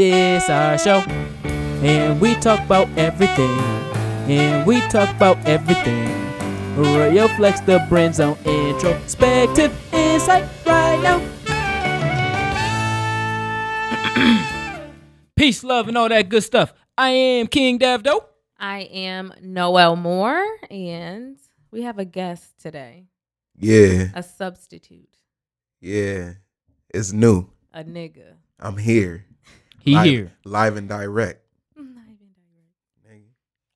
This our show, and we talk about everything, and we talk about everything. Radio Flex, the brand zone introspective insight right now. Peace, love, and all that good stuff. I am King Davdo. I am Noel Moore, and we have a guest today, Yeah, a substitute, yeah. It's new. a nigga. I'm here. He live, here. Live and direct.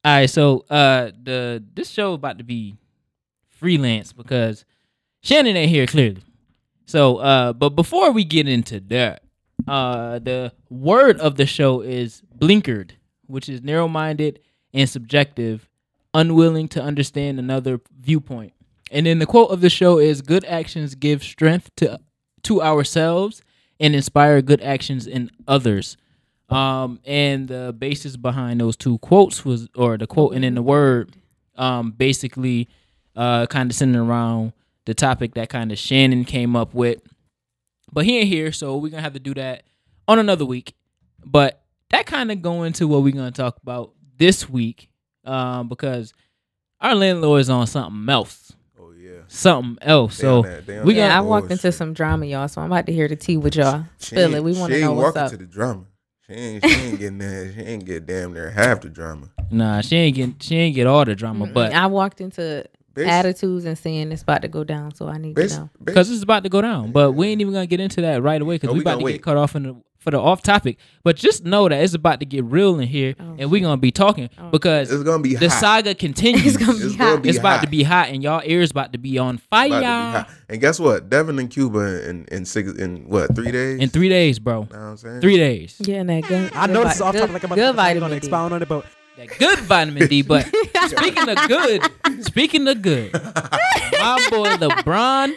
All right, so uh, the this show about to be freelance because Shannon ain't here clearly. So, uh, but before we get into that, uh, the word of the show is blinkered, which is narrow-minded and subjective, unwilling to understand another viewpoint. And then the quote of the show is: "Good actions give strength to to ourselves and inspire good actions in others." Um, and the basis behind those two quotes was, or the quote and then the word, um, basically, uh, kind of centering around the topic that kind of Shannon came up with. But he ain't here, so we're gonna have to do that on another week. But that kind of go into what we're gonna talk about this week, um, because our landlord is on something else, Oh yeah. something else. They So that- we that Yeah, I walked into bullshit. some drama, y'all, so I'm about to hear the tea with y'all. She Spill it. We want to she know ain't what's walking up. to the drama. She ain't. She ain't getting there. She ain't get damn near half the drama. nah, she ain't get she ain't get all the drama, but I walked into Basi- attitudes and saying it's about to go down, so I need to know. basi- because it's about to go down. But we ain't even gonna get into that right away because No, we we about gonna to wait. get cut off in the for the off topic. But just know that it's about to get real in here, Oh, and we're gonna be talking Oh. because it's gonna be the hot. saga continues. It's gonna be It's hot. gonna be It's about to be hot, and y'all ears about to be on It's about to be fire hot. And guess what? Devin and Cuba in in six in what three days? in three days, bro. Know what I'm saying? Three days. Yeah, and that good. I good know this is vi- off good, topic like I'm good vitamin to D. expound on it, but That good vitamin D. But speaking of good, speaking of good, my boy LeBron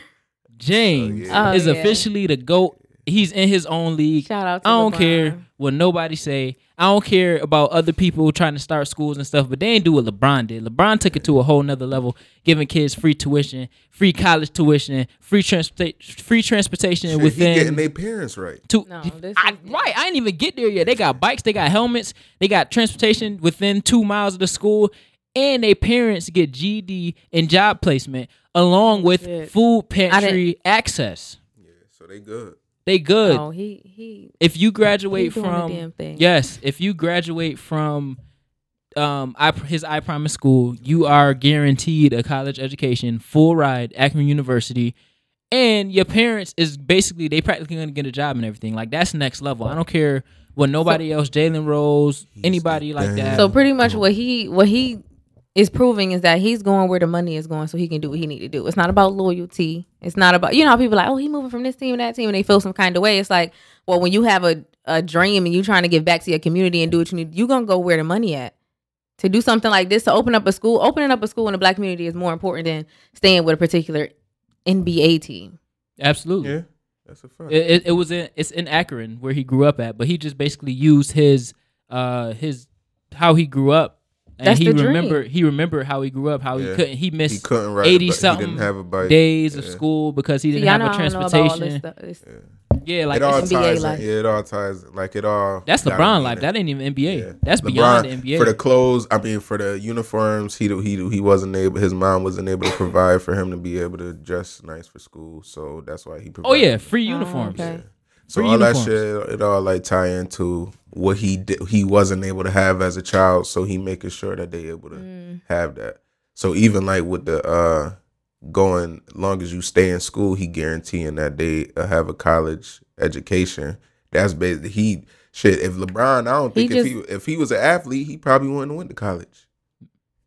James Oh, yeah. Oh, is yeah. officially the goat. He's in his own league. Shout out to I don't LeBron. care what nobody say. I don't care about other people trying to start schools and stuff, but they ain't do what LeBron did. LeBron took it to a whole nother level, giving kids free tuition, free college tuition, free transportation, free transportation Shit, he within getting their parents right. two. No, this I, is- right, I ain't even get there yet. They got bikes, they got helmets, they got transportation within two miles of the school, and they parents get GD and job placement along with shit. food pantry access. Yeah, so they good. They good. Oh, he he. if you graduate he doing the from damn thing. yes, if you graduate from um I, his I Promise school, you are guaranteed a college education, full ride, Akron University, and your parents is basically they practically gonna get a job and everything. Like that's next level. I don't care what nobody else, Jalen Rose, anybody like that. So pretty much what he what he is proving is that he's going where the money is going, so he can do what he need to do. It's not about loyalty. It's not about you know how people like oh he moving from this team and that team and they feel some kind of way. It's like well when you have a a dream and you're trying to give back to your community and do what you need, you gonna go where the money at. To do something like this, to open up a school, opening up a school in the black community is more important than staying with a particular NBA team. Absolutely. Yeah, that's a fact. It, it, it was in it's in Akron where he grew up at, but he just basically used his uh his how he grew up. And That's he the dream. remember he remembered how he grew up, how he Yeah. couldn't he missed he couldn't ride. 80 80 He something didn't have a bike. days of Yeah. school because he See, didn't I have know a I don't know about all this transportation. stuff. It's- Yeah, like it all it's- NBA ties. life. In, yeah, it all ties. Like it all. that's gotta LeBron life. That ain't even NBA. Yeah. That's LeBron, beyond the NBA. For the clothes, I mean, for the uniforms, he he he wasn't able. His mom wasn't able to provide for him to be able to dress nice for school. So that's why he. oh yeah, free Oh, uniforms. okay. So all that shit, it all like tie into what he did. He wasn't able to have as a child, so he making sure that they able to Mm. have that. So even like with the uh going, long as you stay in school, he guaranteeing that they uh, have a college education. That's basically he shit. If LeBron, I don't He think if he if he was an athlete, he probably wouldn't went to college.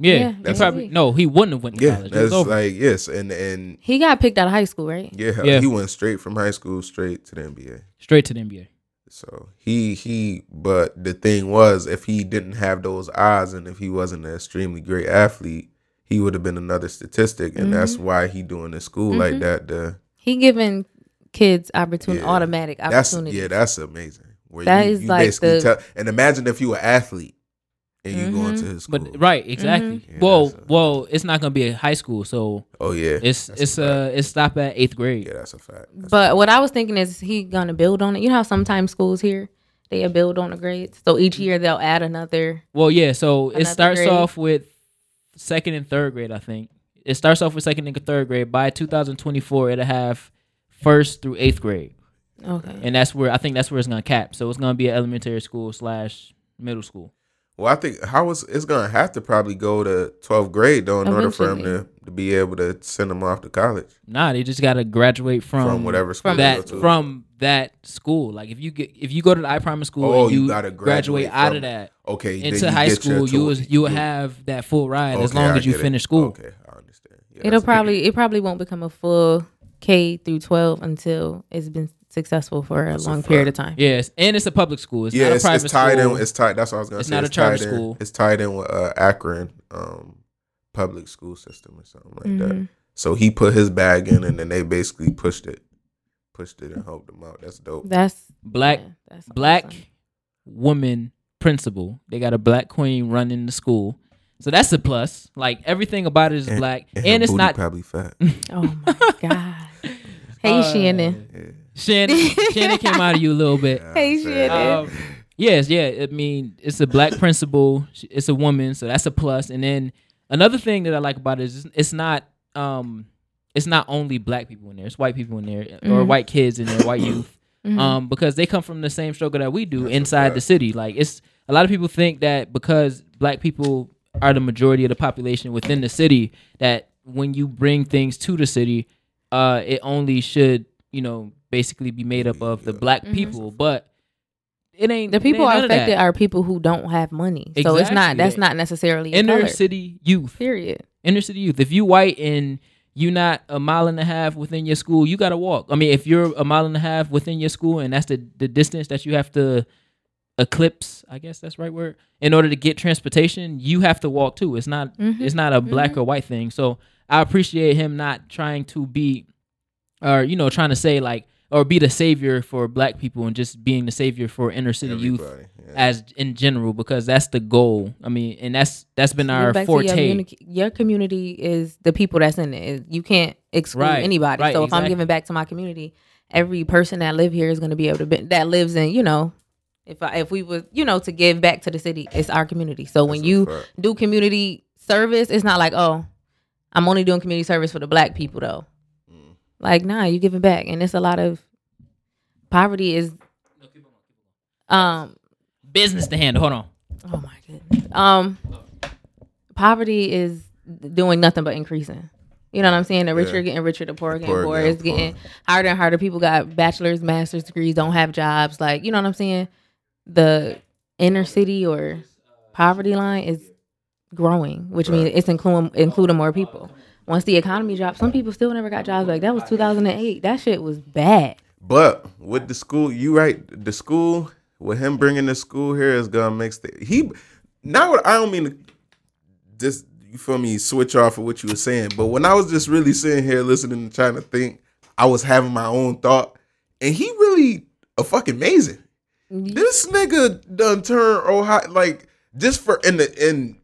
Yeah, Yeah, that's- probably no, he wouldn't have went to Yeah, college. It that's over. like yes, and and He got picked out of high school, right? yeah, Yeah. he went straight from high school straight to the NBA. Straight to the NBA. So he he but the thing was if he didn't have those odds and if he wasn't an extremely great athlete, he would have been another statistic and that's Mm-hmm. why he doing the school like that. The He giving kids opportunity, Yeah. automatic that's opportunity. yeah, that's amazing. Where That you, is you like basically the- tell and imagine if you were athlete and you go Mhm. into his school. But right, exactly. Yeah, well, a- well, it's not gonna be a high school, so oh yeah. it's that's it's fact. uh it's stop at eighth grade. yeah, that's a fact. That's But what I was thinking is he gonna build on it. You know how sometimes schools here They build on the grades. So each year they'll add another. Well, yeah. So it starts grade. off with second and third grade, I think. It starts off with second and third grade. By 2024, it'll have first through eighth grade, Okay. and that's where I think that's where it's gonna cap. So it's gonna be an elementary school slash middle school. Well, I think how is it's gonna have to probably go to 12th grade though in order for him to, to be able to send him off to college Nah, they just gotta graduate from, from, whatever school from they that go to. from that school. Like if you get if you go to the I primary school, Oh, and you you, gotta graduate, graduate out of that okay into high school, you tu- was you will have that full ride as long I as you get it. finish school. Okay, I understand. Yeah, It'll probably it probably won't become a full K through twelve until it's been successful for a That's a long period of time. Yes, and it's a public school. It's yeah, not a it's, private it's tied school. in. It's tied. That's what I was gonna It's say. not a tied charter in- school. It's tied in with uh, Akron um, public school system or something like that. Mhm. So he put his bag in, and then they basically pushed it, pushed it, and helped him out. That's dope. That's black yeah, that's black awesome. woman principal. They got a black queen running the school. So that's a plus. Like everything about it is And- black, And, and, it's not probably fat. Oh my god. Hey Uh, Shannon. Yeah. Shannon. Shannon came out of you a little bit. Yeah, Hey, I'm. Shannon. Um, yes, yeah. I mean, it's a black principal. It's a woman, so that's a plus. And then another thing that I like about it is it's- it's not um it's not only black people in there. It's white people in there or Mhm. white kids in there, white youth. Mhm. um, because they come from the same struggle that we do That's inside the city. Like it's a lot of people think that because black people are the majority of the population within the city, that when you bring things to the city, uh, it only should you know basically be made up of the black Mhm. people, but it ain't. the people ain't are none of that. affected are people who don't have money. So it's not that's not necessarily inner color. city youth. Period. inner city youth. If you white and you not a mile and a half within your school, you gotta walk. I mean, if you're a mile and a half within your school and that's the the distance that you have to eclipse, I guess that's the right word, in order to get transportation, you have to walk too. It's not Mhm. it's not a black or white thing. So I appreciate him not trying to be or you know, trying to say like or be the savior for black people and just being the savior for inner city youth yeah. as in general because that's the goal. I mean, and that's that's been our Get back to forte. Your, communi- your community is the people that's in it. You can't exclude Right, anybody. right, so if I'm giving back to my community, every person that live here is going to be able to be, that lives in you know. If I, if we was you know to give back to the city, it's our community. So when That's a you fact. do community service, it's not like oh, I'm only doing community service for the black people though. Like nah, you giving back, and it's a lot of poverty is um business to handle. Hold on. Oh my goodness. Um, poverty is doing nothing but increasing. You know what I'm saying? The richer Yeah. getting richer, the poor are getting poorer. It's getting harder and harder. People got bachelor's, master's degrees, don't have jobs. Like, you know what I'm saying? The inner city or poverty line is growing, which means it's including including more people. Once the economy dropped, some people still never got jobs. Like that was 2008. That shit was bad. But with the school, you right. The school with him bringing the school here is gonna make the he. Now I don't mean to just you feel me switch off of what you were saying, but when I was just really sitting here listening and trying to think, I was having my own thought, and he really a fucking amazing. Mm-hmm. This nigga done turn Ohio like just for in the in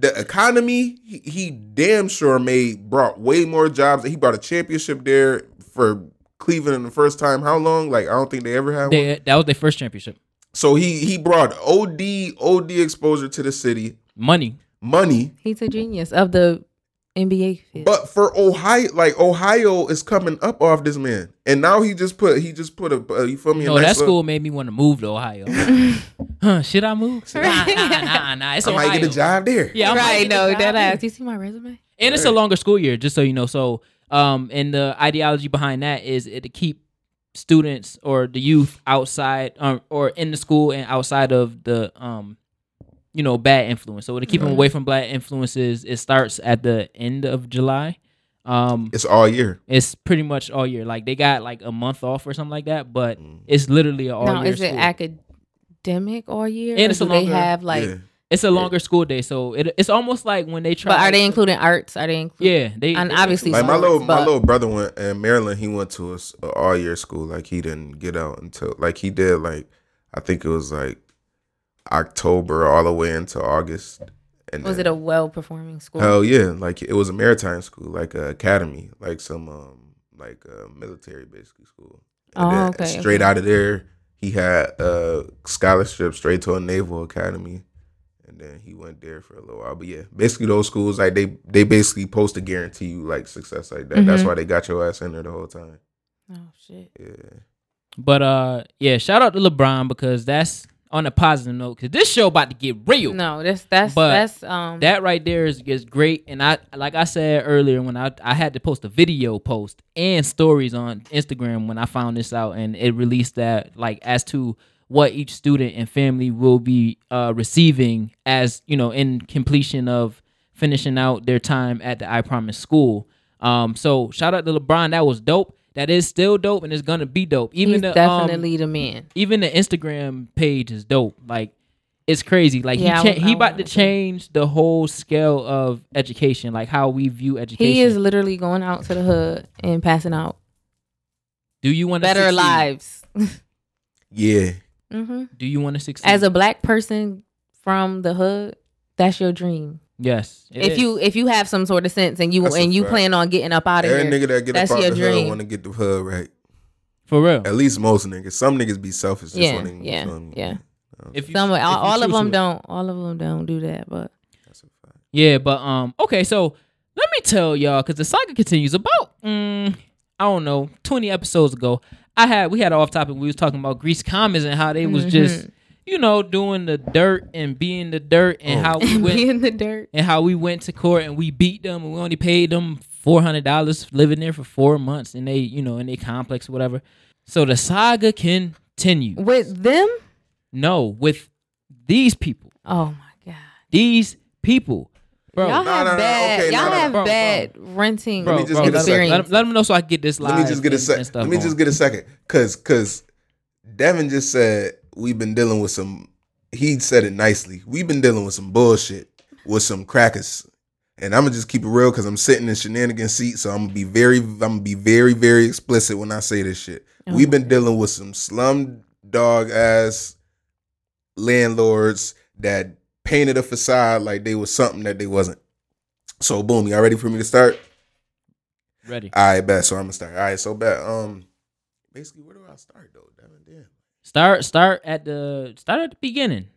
the economy. He, he damn sure made brought way more jobs. He brought a championship there for Cleveland in the first time. How long? Like I don't think they ever had one. That was their first championship. So he he brought OD OD exposure to the city, Money. money. He's a genius of the NBA field. But for Ohio, like Ohio is coming up off this man, and now he just put he just put a uh, you feel me? a No, that nice little- school made me want to move to Ohio. huh? Should I move? Nah, nah, nah, nah. It's I might get a job there. Yeah, I might right, get no, that ass. You see my resume? And it's a longer school year, just so you know. So, um, and the ideology behind that is it to keep students or the youth outside, um, or in the school and outside of the, um, you know, bad influence. So to keep them Mhm. away from bad influences, it starts at the end of July. Um, It's all year. it's pretty much all year. Like they got like a month off or something like that, but Mm. it's literally an all now, year. is it school. academic all year? And or it's a do they longer- have like? yeah. It's a longer school day, so it, it's almost like when they try. But are they including arts? Are they including? Yeah, they And they- obviously Like my sports, little my little brother went in Maryland. He went to a all year school. Like he didn't get out until like he did like I think it was like October all the way into August. And Was then- it a well performing school? Hell yeah! Like it was a maritime school, like a academy, like some um like a military basically school. And Oh, okay, Straight okay. out of there, he had a scholarship straight to a naval academy, and then he went there for a little while. But yeah, basically those schools like they they basically post to guarantee you like success like that. That's Mhm. why they got your ass in there the whole time. Oh shit. Yeah. But uh, yeah, shout out to LeBron because that's on a positive note. Because this show about to get real. No, that's that's But that's um That right there is, is great, and I like I said earlier when I I had to post a video post and stories on Instagram when I found this out, and it released that like as to what each student and family will be uh, receiving as you know in completion of finishing out their time at the I Promise school. Um, so shout out to LeBron, that was dope. That is still dope, and it's gonna be dope. Even he's the um, definitely the man. even the Instagram page is dope. Like it's crazy. Like Yeah, he would- cha- I he about to change the whole scale of education, like how we view education. He is literally going out to the hood and passing out Do you want better succeed? lives. Yeah. hmm Do you want to succeed? As a black person from the hood, that's your dream. Yes, if is. you if you have some sort of sense and you That's and you fact. plan on getting up out of Every here, nigga that get That's up out your the hood dream. want to get the hood right. for real, At least most niggas. Some niggas be selfish. Just Yeah, wanna, yeah, um, yeah. if you, some if all, all of them to. don't. All of them don't do that. But That's a fact. Yeah, but um, okay, so let me tell y'all because the saga continues. About mm, I don't know, twenty episodes ago, I had we had an off topic. We was talking about Greece Commons and how they was just Mhm. You know doing the dirt and being the dirt and Oh. how we went be in the dirt. and how we went to court and we beat them and we only paid them four hundred dollars living there for four months and they you know in their complex or whatever. So the saga continues. With them? No, with these people, Oh my god. these people, bro. y'all have no, no, bad. okay, y'all no, have bro, bro. bad renting Bro, Let me just bro, get a let, second. experience. let, him, let him know so I get this live. Let me just get a and- sec. and stuff Let me going. just get a second, cause cause Devin just said we've been dealing with some. He said it nicely. We've been dealing with some bullshit with some crackers, and I'm gonna just keep it real because I'm sitting in shenanigans seat. So I'm gonna be very, I'm gonna be very, very explicit when I say this shit. Oh We've been dealing with some slum dog ass landlords that painted a facade like they was something that they wasn't. So boom, y'all ready for me to start? ready. All right, bet. So I'm gonna start. All right, so bet. Um, basically, where do I start though? Damn, damn. Start start at the start at the beginning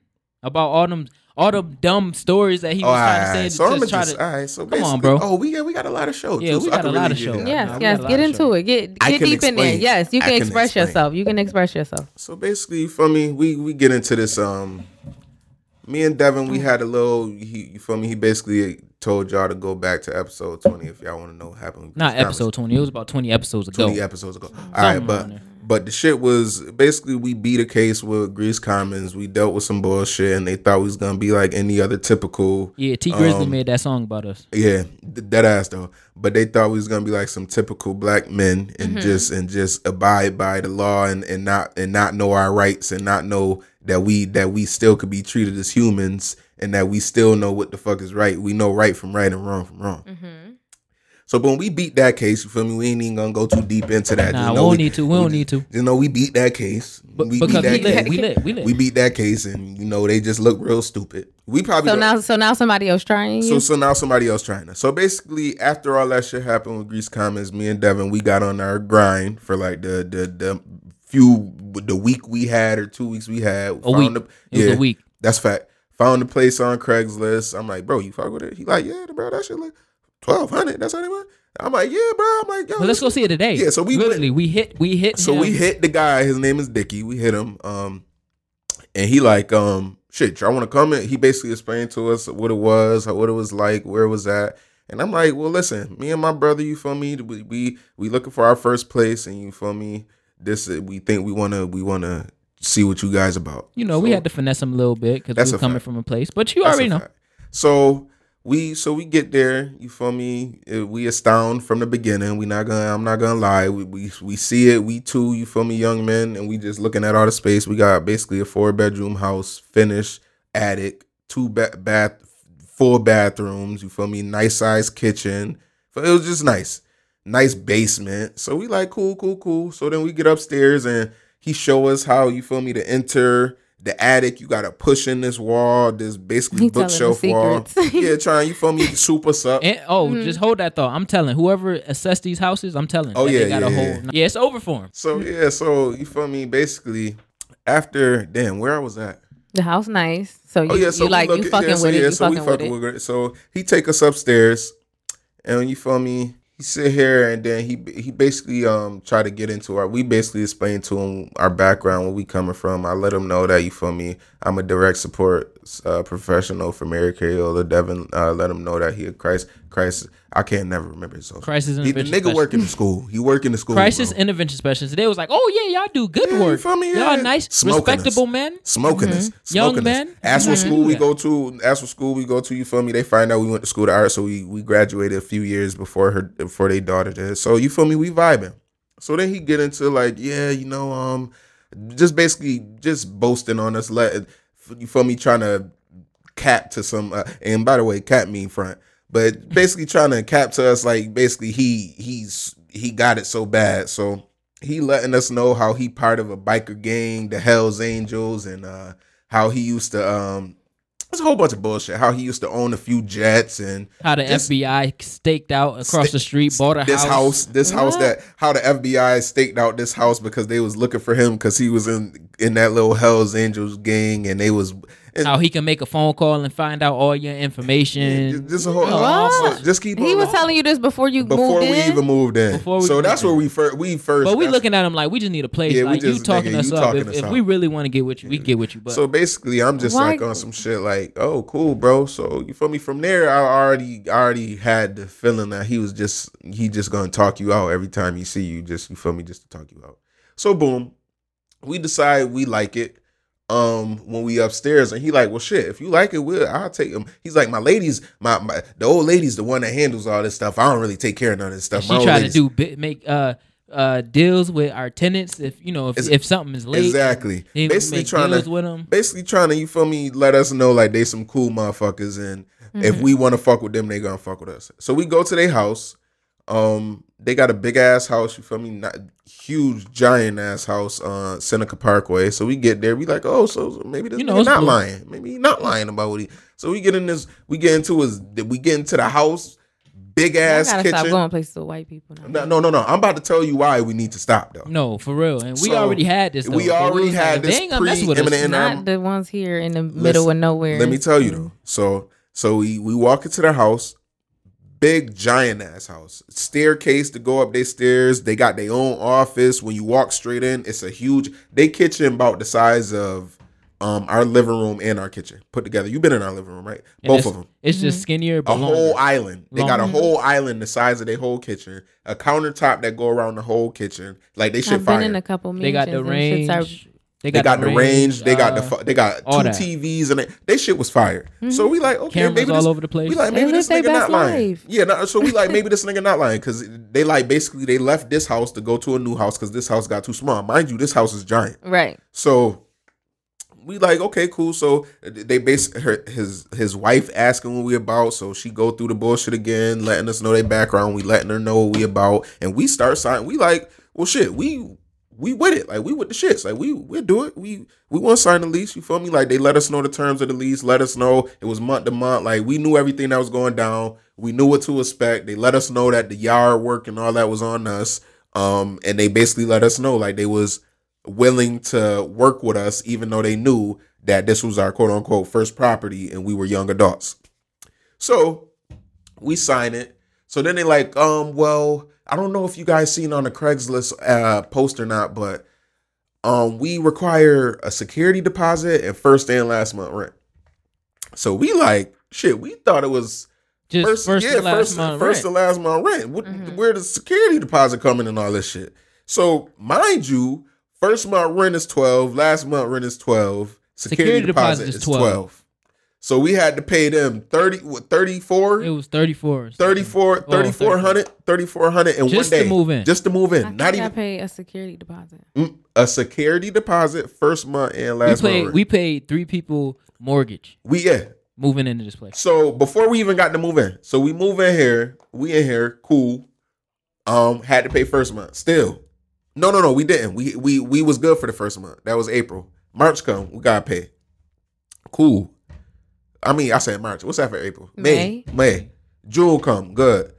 about all them all the dumb stories that he Oh, was all trying right, to say. so to I'm gonna try just. to, All right, so Come on, bro. Oh, we yeah, we got a lot of shows. Yeah, too, we so got can a lot really of shows. Yes, yes. Get into it. Get get can deep in there. Yes, you can, can express explain. yourself. You can express yourself. So basically, for me, we we get into this. Um, me and Devin, we had a little. He, you feel me? He basically told y'all to go back to episode twenty if y'all want to know what happened. not episode twenty. It was about twenty episodes ago. twenty episodes ago. All right, Something but there. But the shit was basically we beat a case with Greece Commons. We dealt with some bullshit, and they thought we was gonna be like any other typical. Yeah, Tee Grizzley Um, made that song about us. Yeah, th- that ass though. But they thought we was gonna be like some typical black men and Mm-hmm. just and just abide by the law and, and not and not know our rights and not know that we that we still could be treated as humans and that we still know what the fuck is right. We know right from right and wrong from wrong. Mm-hmm. So when we beat that case, you feel me? We ain't even gonna go too deep into that. Nah, Just we don't need to. We don't need to. You know, we beat that case. But, we because beat that we lit, case. we lit, we lit. We beat that case, and you know they just look real stupid. We probably So now, so now somebody else trying so so now somebody else trying to. So basically, after all that shit happened with Greece Commons, me and Devin, we got on our grind for like the the the few the week we had or two weeks we had. A week. The, It was a week. That's fact. Found the place on Craigslist. I'm like, bro, you fuck with it? He like, yeah, bro, that shit like twelve hundred. That's how they went. I'm like, yeah, bro. I'm like, yo, But let's go see it today. Yeah, so we went- literally we hit we hit. so him. we hit the guy. His name is Dicky. We hit him. Um, and he like, um, shit, y'all want to come in? He basically explained to us what it was, what it was like, where it was at. And I'm like, well, listen, me and my brother, you feel me? We we, we looking for our first place, and you feel me? This we think we wanna we wanna see what you guys about. You know, we So- had to finesse him a little bit because we were coming fact. from a place. But you That's already know. fact. So we so we get there. You feel me? Uh, We astound from the beginning. We not gonna. I'm not gonna lie. We we we see it. We too. You feel me? Young men, and we just looking at all the space. We got basically a four bedroom house, finished attic, two ba- bath, four bathrooms. You feel me? Nice size kitchen. It was just nice. Nice basement. So we like cool, cool, cool. So then we get upstairs and he show us how you feel me to enter the attic. You gotta push in this wall, this basically He bookshelf wall. yeah, trying you feel me soup us up. And, oh, Mm-hmm. just hold that thought. I'm telling whoever assessed these houses, I'm telling. Oh, that yeah, they got a yeah, whole. yeah. Yeah, it's over for him. So yeah, so you feel me? Basically, after damn, where I was at. The house nice. So you, Oh yeah, so you we like you fucking yeah, so, with it. yeah, You so we fucking with it. with it. So he take us upstairs, and you feel me? He sit here, and then he he basically um try to get into our. We basically explain to him our background, where we coming from. I let him know that you feel me. I'm a direct support uh, professional for Mary Cariola. Devin uh, let him know that he a Christ Christ. I can't never remember his social. Crisis He, the nigga work in the school. He work in the school. Crisis bro. intervention specialist. They was like, "Oh yeah, y'all do good Yeah, work. feel me? Y'all Yeah. nice, Smoking us. respectable men." smoking us, Mm-hmm. Young smoking men. us. Ask what Mhm. school we go to. Ask what school we go to. You feel me? They find out we went to school to art, so we we graduated a few years before her before they daughter did. So you feel me? We vibing. So then he get into like, yeah, you know, um, just basically just boasting on us. Let you feel me? Trying to cap to some. Uh, and by the way, cap mean front, but basically trying to cap to us like basically he he's he got it so bad. So he letting us know how he part of a biker gang, the Hell's Angels, and uh how he used to um it's a whole bunch of bullshit. How he used to own a few jets and How the FBI staked out across Sta- the street, bought a this house. house, this house that how the FBI staked out this house because they was looking for him because he was in in that little Hell's Angels gang and they was and How he can make a phone call and find out all your information. just a whole oh, What? so just keep He on- was telling you this before you before moved we in. even moved in. Before we so moved that's in. where we first we first But we that's- looking at him like we just need a place. Yeah, we like you just- talking nigga, us you up. talking If, us if up. we really want to get with you, we get with you. But So basically, I'm just Why- like on some shit like, oh, cool, bro. So you feel me? From there, I already I already had the feeling that he was just he just gonna talk you out every time he see you. Just you feel me? Just to talk you out. So boom, we decide we like it. Um, when we upstairs and he like, well, shit, if you like it, we'll I'll take him. He's like, my ladies, my, my the old lady's the one that handles all this stuff. I don't really take care of none of this stuff. she My try to do bi- make uh uh deals with our tenants. If you know if, Ex- if something is late, exactly. Basically trying deals to with them. basically trying to you feel me let us know like they some cool motherfuckers and if we want to fuck with them they gonna fuck with us so we go to their house um they got a big ass house you feel me not huge giant ass house uh seneca parkway so we get there we like oh so, so maybe this You you know, know not blue. lying maybe he not lying about what he so we get in this we get into his we get into the house big I ass gotta stop kitchen going places with white people. Now. no, no, no, no. I'm about to tell you why we need to stop though. No, for real. And we So, already had this. Though, we already was like, had if this They ain't gonna mess with us. pre-imminent- Not I'm- the ones here in the middle of nowhere. Let me tell you though. So so we we walk into the house, big giant ass house, staircase to go up their stairs. They got their own office. When you walk straight in, it's a huge. They kitchen about the size of um our living room and our kitchen put together. You've been in our living room, right? And Both of them. It's just skinnier, but A whole island. They got a whole island the size of their whole kitchen. A countertop that go around the whole kitchen. Like they shit I've fire. been in a couple They got the mansions and shits range. are- They They got, the range. They got the uh, fu- they got two that. TVs and they, they shit was fire. So we like okay, cameras maybe all this, over the place. we like maybe this their nigga not best lying. life. Yeah, no, so we like maybe this nigga not lying because they like basically they left this house to go to a new house because this house got too small. Mind you, this house is giant. right. So we like okay, cool. So they base her his his wife asking what we about. So she go through the bullshit again, letting us know their background. We letting her know what we about, and we start signing. We like well, shit. We we with it. Like we with the shits. Like we we do it. We we want to sign the lease. You feel me? Like they let us know the terms of the lease. Let us know it was month to month. Like we knew everything that was going down. We knew what to expect. They let us know that the yard work and all that was on us. Um, and they basically let us know like they was willing to work with us, even though they knew that this was our quote unquote first property and we were young adults. So we sign it. So then they like, um, well, I don't know if you guys seen on the Craigslist uh, post or not, but um, we require a security deposit and first and last month rent. So we like, shit, we thought it was Just first, first, yeah, and last first, month first rent. and last month rent. What, Where the security deposit coming and all this shit. So mind you, first month rent is twelve, last month rent is twelve. Security, deposit, is 12. So we had to pay them 30 what 34 It was 34. 34 Oh, 3400 3400 in Just one to move in. just to move in I not think I even pay a security deposit. mm, a security deposit first month and last month paid rent. we paid three people mortgage we yeah moving into this place. So before we even got to move in, so we move in here, we in here, cool. Um, had to pay first month. Still, no, no, no, we didn't. We we we was good for the first month. That was April. March come, we gotta pay. Cool. I mean, I said March. What's that for April? May. May. June come, good.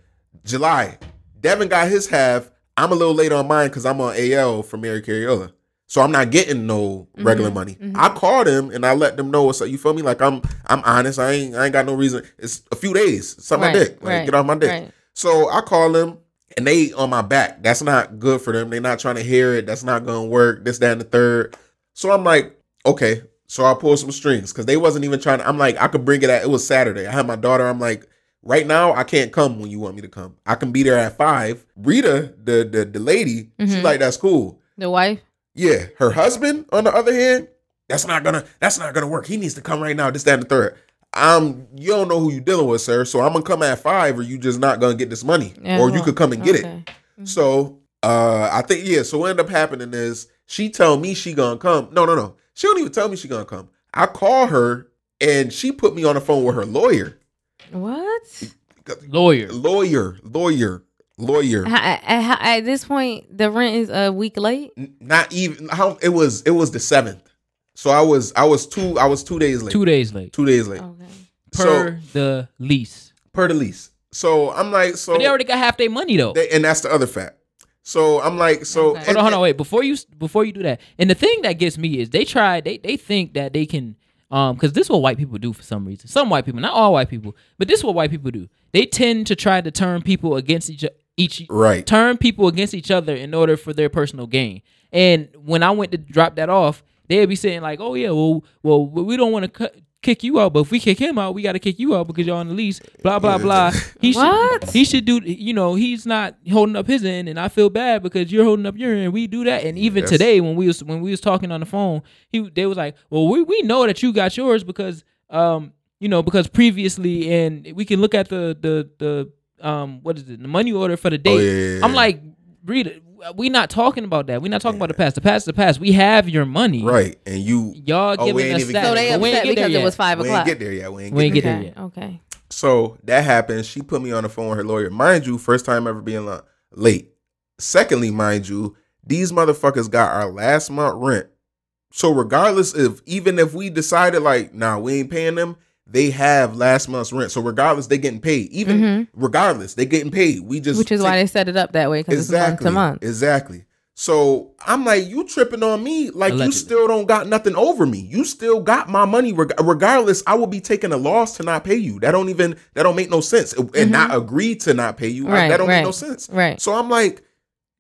July. Devin got his half. I'm a little late on mine because I'm on AL for Mary Cariola. So I'm not getting no regular Mhm, money. mhm. I called him and I let them know. So you feel me? Like I'm I'm honest. I ain't I ain't got no reason. It's a few days. Suck my Right, dick. Like right, get off my dick. Right. So I call them and they on my back. That's not good for them. They're not trying to hear it. That's not gonna work. This, that, and the third. So I'm like, okay. So I pull some strings because they wasn't even trying to. I'm like, I could bring it at. It was Saturday. I had my daughter. I'm like, right now I can't come when you want me to come. I can be there at five. Rita, the the the lady, she Mhm. like that's cool. The wife. Yeah, her husband, on the other hand, that's not gonna that's not gonna work. He needs to come right now. This, that, and the third. Um, you don't know who you dealing with, sir. So I'm gonna come at five, or you just not gonna get this money, Yeah, or you could come and get it. okay. Mhm. So uh, I think yeah. So what ended up happening is she tell me she gonna come. No, no, no. She don't even tell me she gonna come. I call her and she put me on the phone with her lawyer, What? Lawyer. lawyer, lawyer, lawyer. At, at, at this point, the rent is a week late. Not even how it was. It was the seventh. So I was I was two I was two days late. Two days late. Two days late. Okay. Per the lease. per the lease. So I'm like, so But they already got half their money though. they- and that's the other fact. So I'm like, so Okay. Hold on, hold on, wait. Before you before you do that, and the thing that gets me is they try they they think that they can um because this is what white people do for some reason. Some white people, not all white people, but this is what white people do. They tend to try to turn people against each each right, turn people against each other in order for their personal gain. And when I went to drop that off, they'd be saying like, "Oh yeah, well, well, we don't want to cut." Kick you out, but if we kick him out, we got to kick you out because you're on the lease. Blah blah blah. He What? should he should do. You know, he's not holding up his end, and I feel bad because you're holding up your end. We do that, and even That's- today when we was when we was talking on the phone, he they was like, "Well, we we know that you got yours because um you know because previously, and we can look at the the the um what is it the money order for the date. Oh, yeah, yeah, yeah. I'm like, Rita, we not talking about that. We're not talking about the past. The past is the past. We have your money. right, and you Y'all Oh, we giving ain't us that. So they there. but upset because it yet. was five we ain't get there yet. We ain't We get ain't there. get there okay. yet. Okay. So that happened. She put me on the phone with her lawyer. Mind you, first time ever being late. Secondly, mind you, these motherfuckers got our last month rent. So regardless of even if we decided like, nah, we ain't paying them, they have last month's rent. So regardless, they getting paid. Even Mhm. regardless, they getting paid. We just Which is why they set it up that way because exactly it's month to month. exactly. So I'm like, you tripping on me? Like you still don't got nothing over me. You still got my money. Reg- regardless, I will be taking a loss to not pay you. That don't even that don't make no sense. And not agree to not pay you. I- Mm-hmm. That don't make no sense. Right. So I'm like,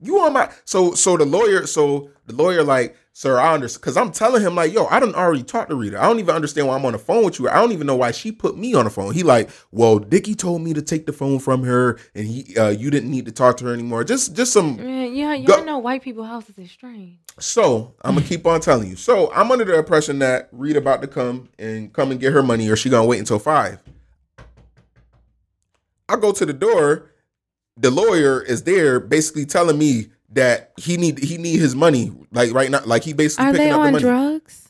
you on my so so the lawyer so the lawyer like sir I understand because I'm telling him like yo I don't already talk to Rita I don't even understand why I'm on the phone with you I don't even know why she put me on the phone he like well Dickie told me to take the phone from her and he uh you didn't need to talk to her anymore just just some Man, yeah, y'all Go- know white people houses is strange. so I'm gonna keep on telling you. So I'm under the impression that Rita about to come and come and get her money, or she gonna wait until five. I go to the door. The lawyer is there, basically telling me that he need he need his money, like right now, like he basically Are picking they up the on money. drugs?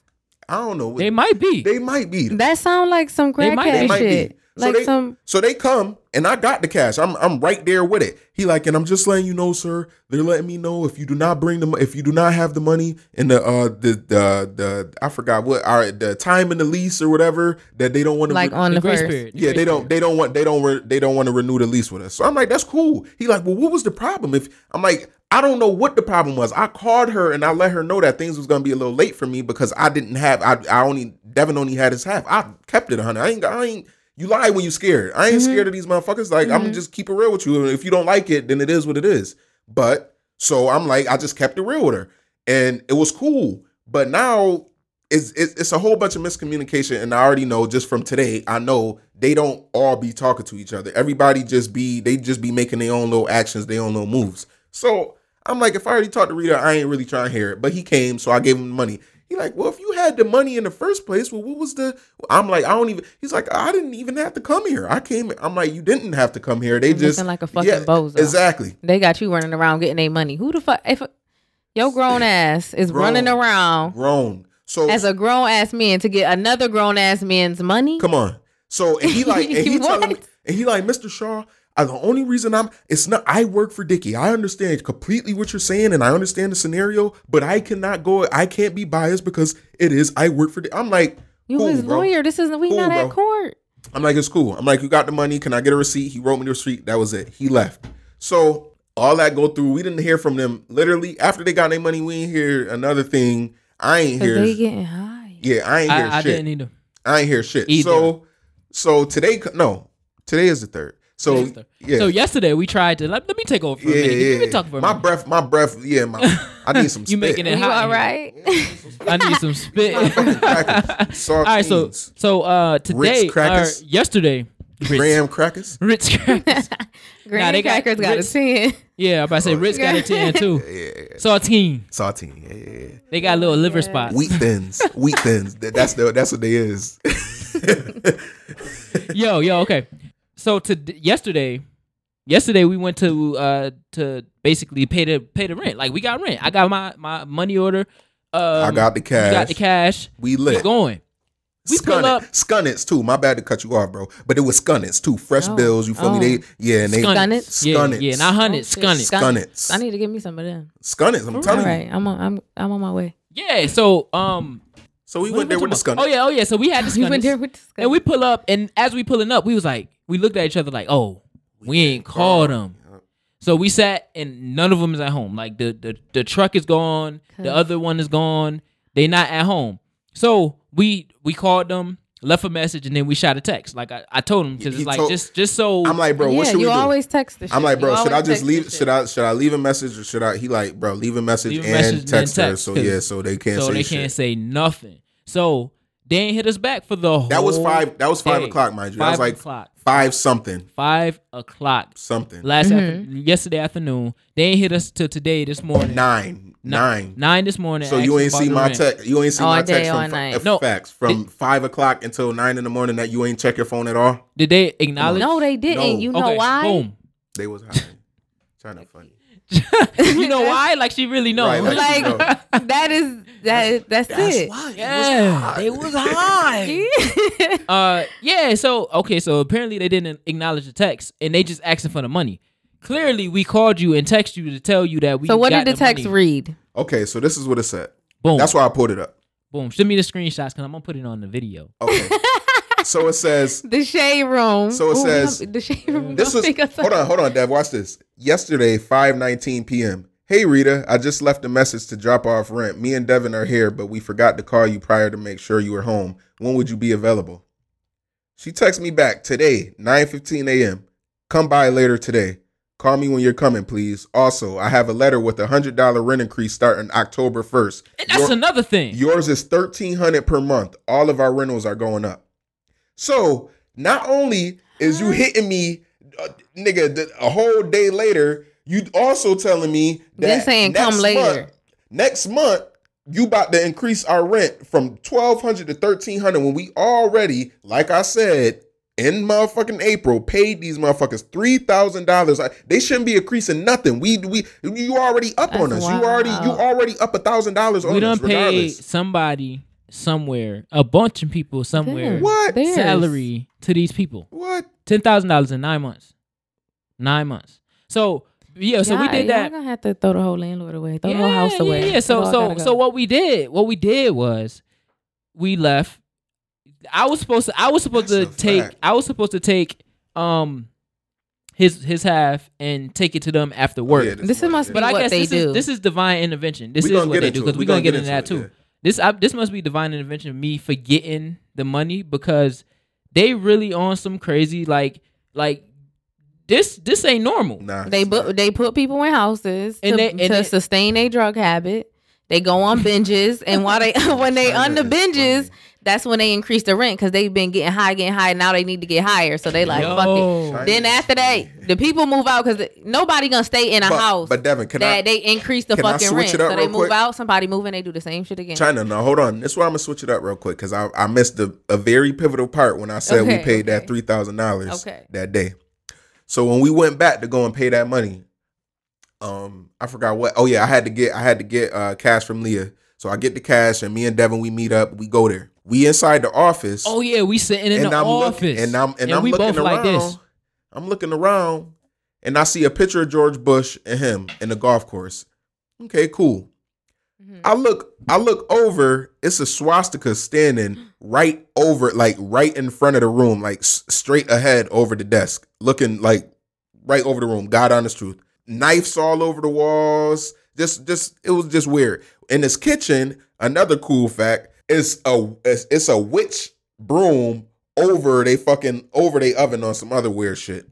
I don't know. They might be. They might be. That sound like some They might- crackhead they might be. Shit. So Like they- some So they come and I got the cash. I'm I'm right there with it. He like, and I'm just letting you know, sir. They're letting me know if you do not bring the mo- if you do not have the money and the uh the the the I forgot what are the time in the lease or whatever that they don't want to like on The the, first. period. Yeah, grace they don't. They don't want. They don't. Re, they don't want to renew the lease with us. So I'm like, that's cool. He like, well, what was the problem? If I'm like, I don't know what the problem was. I called her and I let her know that things was gonna be a little late for me because I didn't have. I, I only Devin only had his half. I kept it a hundred. I ain't. I ain't. You lie when you're scared. I ain't scared mm-hmm. of these motherfuckers. Like I'm gonna mm-hmm. just keep it real with you. If you don't like it, then it is what it is. But so I'm like, I just kept it real with her, and it was cool. But now it's, it's it's a whole bunch of miscommunication, and I already know just from today. I know they don't all be talking to each other. Everybody just be they just be making their own little actions, their own little moves. So I'm like, if I already talked to Rita, I ain't really trying to hear it. But he came, so I gave him the money. He like, well, if you had the money in the first place, well, what was the? I'm like, I don't even. He's like, I didn't even have to come here. I came. I'm like, you didn't have to come here. They just looking like a fucking bozo. Exactly. They got you running around getting their money. Who the fuck? If your grown ass is Grown. running around Grown. So as a grown ass man to get another grown ass man's money, Come on. So and he like and he telling me and he like Mr. Shaw. I, the only reason I'm it's not I work for Dickie. I understand completely what you're saying and I understand the scenario, but I cannot go. I can't be biased because it is I work for. Dick. I'm like you cool, his bro. lawyer. This isn't we Cool, not at court. I'm like it's cool. I'm like you got the money. Can I get a receipt? He wrote me the receipt. That was it. He left. So All that go through. We didn't hear from them. Literally after they got their money, we ain't hear another thing. I ain't Cause hear. they getting high. yeah, I ain't hear I, I shit. didn't either. I ain't hear shit. Either. So, so today, no, today is the third. So yeah, So yesterday we tried to let, let me take over for yeah, a minute. yeah. You can talk for a my minute. breath, my breath. Yeah, my. I need some. You making it You hot. all right? I need some spit. All right, so so uh today or yesterday, Ritz, graham crackers. Ritz crackers. Graham they crackers got, Ritz- a ten. Yeah, I'm about to say Ritz got a ten too. Yeah, yeah, yeah. Saltine. saltine. Yeah, yeah, yeah. They got little liver spots. Wheat thins. Wheat thins. That's the. That's what they is. yo, yo, okay. So to yesterday, yesterday we went to uh to basically pay the pay the rent. Like we got rent. I got my my money order. Um, I got the cash. got the cash. We We lit. going. We pull Scunnets. up- Scunnets too. My bad to cut you off, bro. But it was Scunnets too. Fresh Oh. bills. You feel Oh. me? They yeah. And they Scunnets? Yeah, Scunnets. yeah, not hundreds, Oh, shit. scunnets. Scunnets. I need to give me some of them. Scunnets. I'm All telling you. I'm on. I'm I'm on my way. Yeah. So um, So we what went there with the talking Scunnets. about? Oh yeah, oh yeah. So we had the We went there with the skunk. and we pull up, and as we pulling up, we was like, we looked at each other like, oh, we ain't called them. So we sat, and none of them is at home. Like the the the truck is gone, the other one is gone. They not at home. So we we called them, left a message, and then we shot a text. Like I, I told him because it's like told- just just so I'm like, bro, yeah, what should you we do? always text the shit. I'm like, bro, You should I just leave? Should. I should I leave a message or should I? He like, bro, leave a message Leave a and message and text her. So yeah, so they can't so say they shit. can't say nothing. So they ain't hit us back for the whole. that was five. That was five day. o'clock, mind you. That Five was like o'clock. five something, Five o'clock. something. Last Mm-hmm. after, yesterday afternoon. They ain't hit us till today this morning. Nine, nine. Nine this morning. So you ain't see my rent. text. You ain't see All my day, text all from fi- night. No. facts from five o'clock until nine in the morning that you ain't check your phone at all. Did they acknowledge? No, they didn't. No. You know Okay, why? Boom. They was high. Trying to funny. you know why? Like she really knows. Right, like- Like No. that is that. is- That's, it. why. yeah, they was high. uh, yeah. So okay, so apparently they didn't acknowledge the text, and they just asking for the money. Clearly, we called you and text you to tell you that we. so what got did the text money. read? Okay, so this is what it said. Boom. That's why I pulled it up. boom. Send me the screenshots because I'm gonna put it on the video. Okay. So it says The shade room. So it Ooh, says- the shade room. This Don't was hold on, hold on, Dev. Watch this. Yesterday, five nineteen p.m. Hey Rita, I just left a message to drop off rent. Me and Devin are here, but we forgot to call you prior to make sure you were home. When would you be available? She texts me back today, nine fifteen a.m. Come by later today. Call me when you're coming, please. Also, I have a letter with a hundred dollar rent increase starting October first. And that's another thing. Yours is thirteen hundred per month. All of our rentals are going up. So not only is you hitting me, uh, nigga, th- a whole day later, you also telling me that Then saying, next "Come later." month- next month, you about to increase our rent from twelve hundred to thirteen hundred when we already, like I said. In motherfucking April, paid these motherfuckers three thousand dollars. They shouldn't be increasing nothing. We we you already up on us. That's You already you already up a thousand dollars on we us. done paid somebody somewhere, a bunch of people somewhere, There. What? Theirs. salary to these people. What? Ten thousand dollars in nine months. Nine months. So yeah, so we Y'all- did y'all that. gonna have to throw the whole landlord away. Throw the whole house away. Yeah, so so gotta so what we did, what we did was we left. I was supposed to I was supposed That's to take fact. I was supposed to take um his his half and take it to them after work. Oh, Yeah, This is what must be but I what guess they this do. is this is divine intervention. This We is what get they do because We we're gonna gonna get get into that into too. It, yeah. This I, this must be divine intervention. Of me forgetting the money because they really on some crazy like like this this ain't normal. Nah, They it's put not. they put people in houses And to, they- and to they- sustain a drug habit. They go on binges, and while they when they on the binges, funny. That's when they increase the rent because they've been getting high, getting high. Now they need to get higher, so they like fuck it. Yo. Then after that, the people move out because nobody gonna stay in a But- house. but Devin, can that I- they increase the fucking rent, so they move quick? out. Somebody move in, they do the same shit again. China, now hold on. This is where I'm gonna switch it up real quick because I, I missed the, a very pivotal part when I said we Okay, paid that okay. three thousand dollars Okay. that day. So when we went back to go and pay that money, um, I forgot what. Oh yeah, I had to get I had to get uh, cash from Leah. So I get the cash and me and Devin we meet up. We go there. We inside the office. Oh yeah, we sitting in and the I'm office looking and I'm and, I'm we looking both around. like this. I'm looking around and I see a picture of George Bush and him in the golf course. Okay, cool. Mhm. I look I look over, it's a swastika standing right over like right in front of the room, like s- straight ahead over the desk, looking like right over the room. God honest truth. knives all over the walls. Just, just it was just weird. In this kitchen, another cool fact is a it's, it's a witch broom over they fucking over they oven on some other weird shit.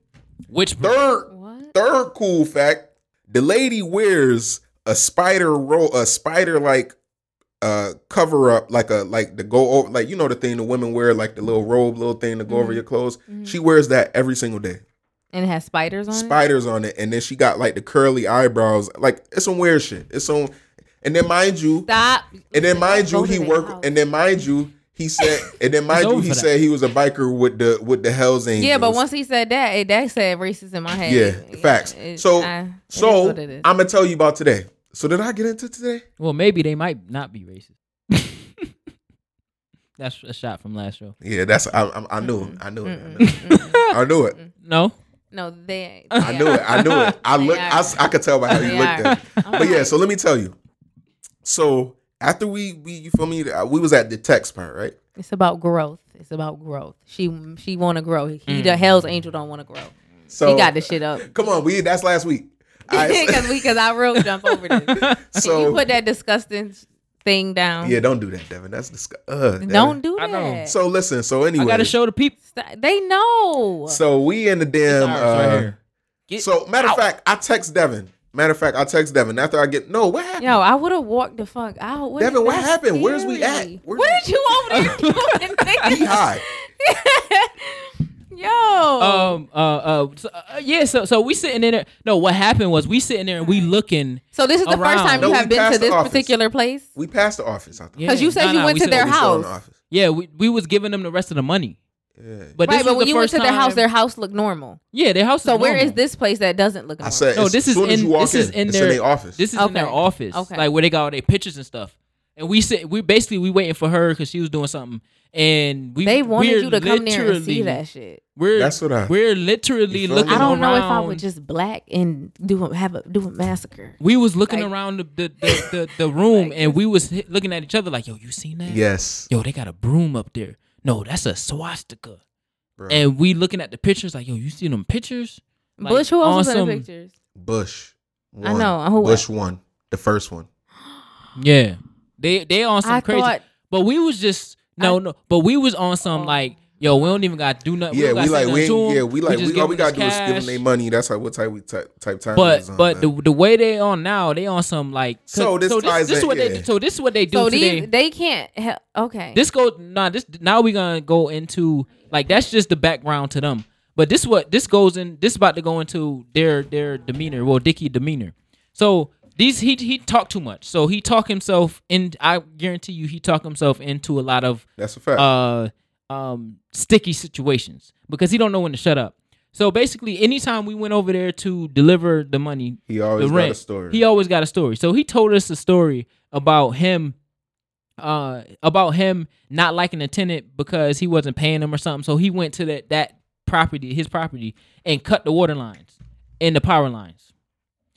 Which Third, What? third cool fact: the lady wears a spider roll, a spider like uh cover up, like a like the go over, like you know the thing the women wear, like the little robe, little thing to go over Mhm. your clothes. Mhm. She wears that every single day. And it has spiders on it. Spiders on it, and then she got like the curly eyebrows. Like it's some weird shit. It's some, and then mind you, Stop. and then mind you, he worked, and then mind you. He said, and then mind you, he said he was a biker with the with the Hell's Angels. Yeah, but once he said that, it, that said racist in my head. Yeah, facts. It- So- I- it is so what it is. I'm gonna tell you about today. So did I get into today? well, maybe they might not be racist. That's a shot from last show. Yeah, that's I, I, I knew it. I knew it. I knew it. I knew it. No, No, they. I they knew it. I knew it. I look. I, are. s- I could tell by how you They looked at. it. I'm But yeah, so let me tell you. So after we we you feel me? Uh, We was at the text part, right? it's about growth. It's about growth. She she want to grow. He Mm. the Hell's Angel don't want to grow. So he got the shit up. Come on, we that's last week. Because we because I real jump over this. Can you so put that disgusting thing down? yeah, don't do that, Devin. That's disgusting. Uh, Devin. Don't do I know. that. So listen. So I anyway, gotta show the people. They know. So we in the damn. ours right Uh, here. So matter of fact, I text Devin. Matter of fact, I text Devin after I get no. What happened? Yo, I would have walked the fuck out. What Devin, what that happened? Where's we at? scary? Where's what did you over there doing? nigga? He high. Yo. Um. Uh. Uh. So, uh, Yeah. So. So we sitting in there. No. What happened was we sitting there and we looking. so this is the first time No, you we have been to this office. particular place? We passed the office. I thought. Yeah. Because you said Nah, you nah, went we to their We still in house. the. Yeah. We, we was giving them the rest of the money. Yeah. But right, but when you went to their house, their house looked normal. Yeah. Their house. So is where is normal. this place that doesn't look I normal? said, No, this is soon as in- this is in, in their- in their office. This is in their office, Okay. like where they got all their pictures and stuff. And we sit, we basically we waiting for her because she was doing something, and we they wanted you to come there and see that shit. We're That's what I- we're literally looking? I don't know if I around- would just black and do a, have a do a massacre. We was looking like- around the the, the, the, the room Like and we was looking at each other like, yo, you seen that? Yes, Yo, they got a broom up there. No, that's a swastika. bro. And we looking at the pictures like, yo, you see them pictures? Like, Bush, who else was in on the pictures? Bush. I won. know, who- Bush one, the first one. Yeah, they they on some I crazy. thought but we was just no I- no. But we was on some Oh. like, yo, we don't even got to do nothing. Yeah, don't we like we nothing to ain't, 'em. yeah we like just we, all we gotta do is this give them their money. That's how what type we type type time. But is on, but man. the the way they on now, they on some like. So this so ties this, is in- what yeah. they so this is what they do so. today. These they can't. He- okay. this go nah this now we gonna go into like that's just the background to them. But this what this goes in. This about to go into their their demeanor. Well, Dickie demeanor. So these he he talked too much. So he talk himself in. I guarantee you, he talk himself into a lot of that's a fact. uh um sticky situations because he don't know when to shut up. So basically, anytime we went over there to deliver the money, he always the got a story. he always got a story. So he told us a story about him, uh, about him not liking the tenant because he wasn't paying him or something. So he went to that that property, his property, and cut the water lines and the power lines.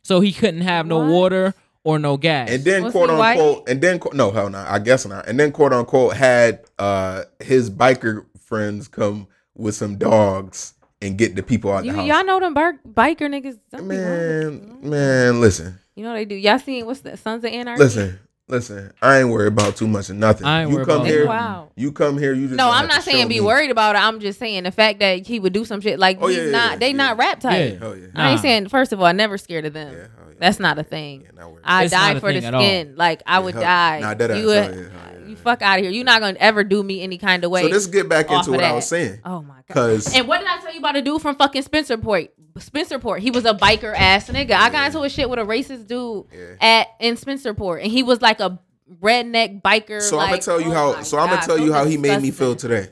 So he couldn't have no What? water or no gas. and then Was quote he white? unquote, and then no hell no, I guess not. And then quote unquote had uh his biker friends come with some dogs and get the people out you, the house. y'all know them bar- biker niggas. don't be wrong with man, them. man, listen, You know they do. Y'all seen what's the Sons of Anarchy? listen, listen. I ain't worried about too much of nothing. I ain't you worried come about here, Wow. you come here. You just No, I'm not saying be me. worried about it. I'm just saying the fact that he would do some shit like Oh, he's yeah, yeah, not. yeah, they yeah. not rap type. Yeah. Hell oh, yeah, I ain't Nah. saying. First of all, I never scared of them. yeah, hell yeah. That's not a thing. Yeah, not worried. I It's not die a for the thing at all. skin. Like I Yeah, would hell- die. nah, that ass, you oh, hell would, yeah, hell yeah, you hell fuck out of here. You're not gonna ever do me any kind of way. so let's get back into what I was saying. oh my god. Cause And what did I tell you about a dude from fucking Spencerport? Spencerport. He was a biker ass nigga. I got into a shit with a racist dude Yeah. at in Spencerport, and he was like a redneck biker. So like, I'm gonna tell you oh how. So I'm gonna tell you how he made me feel today.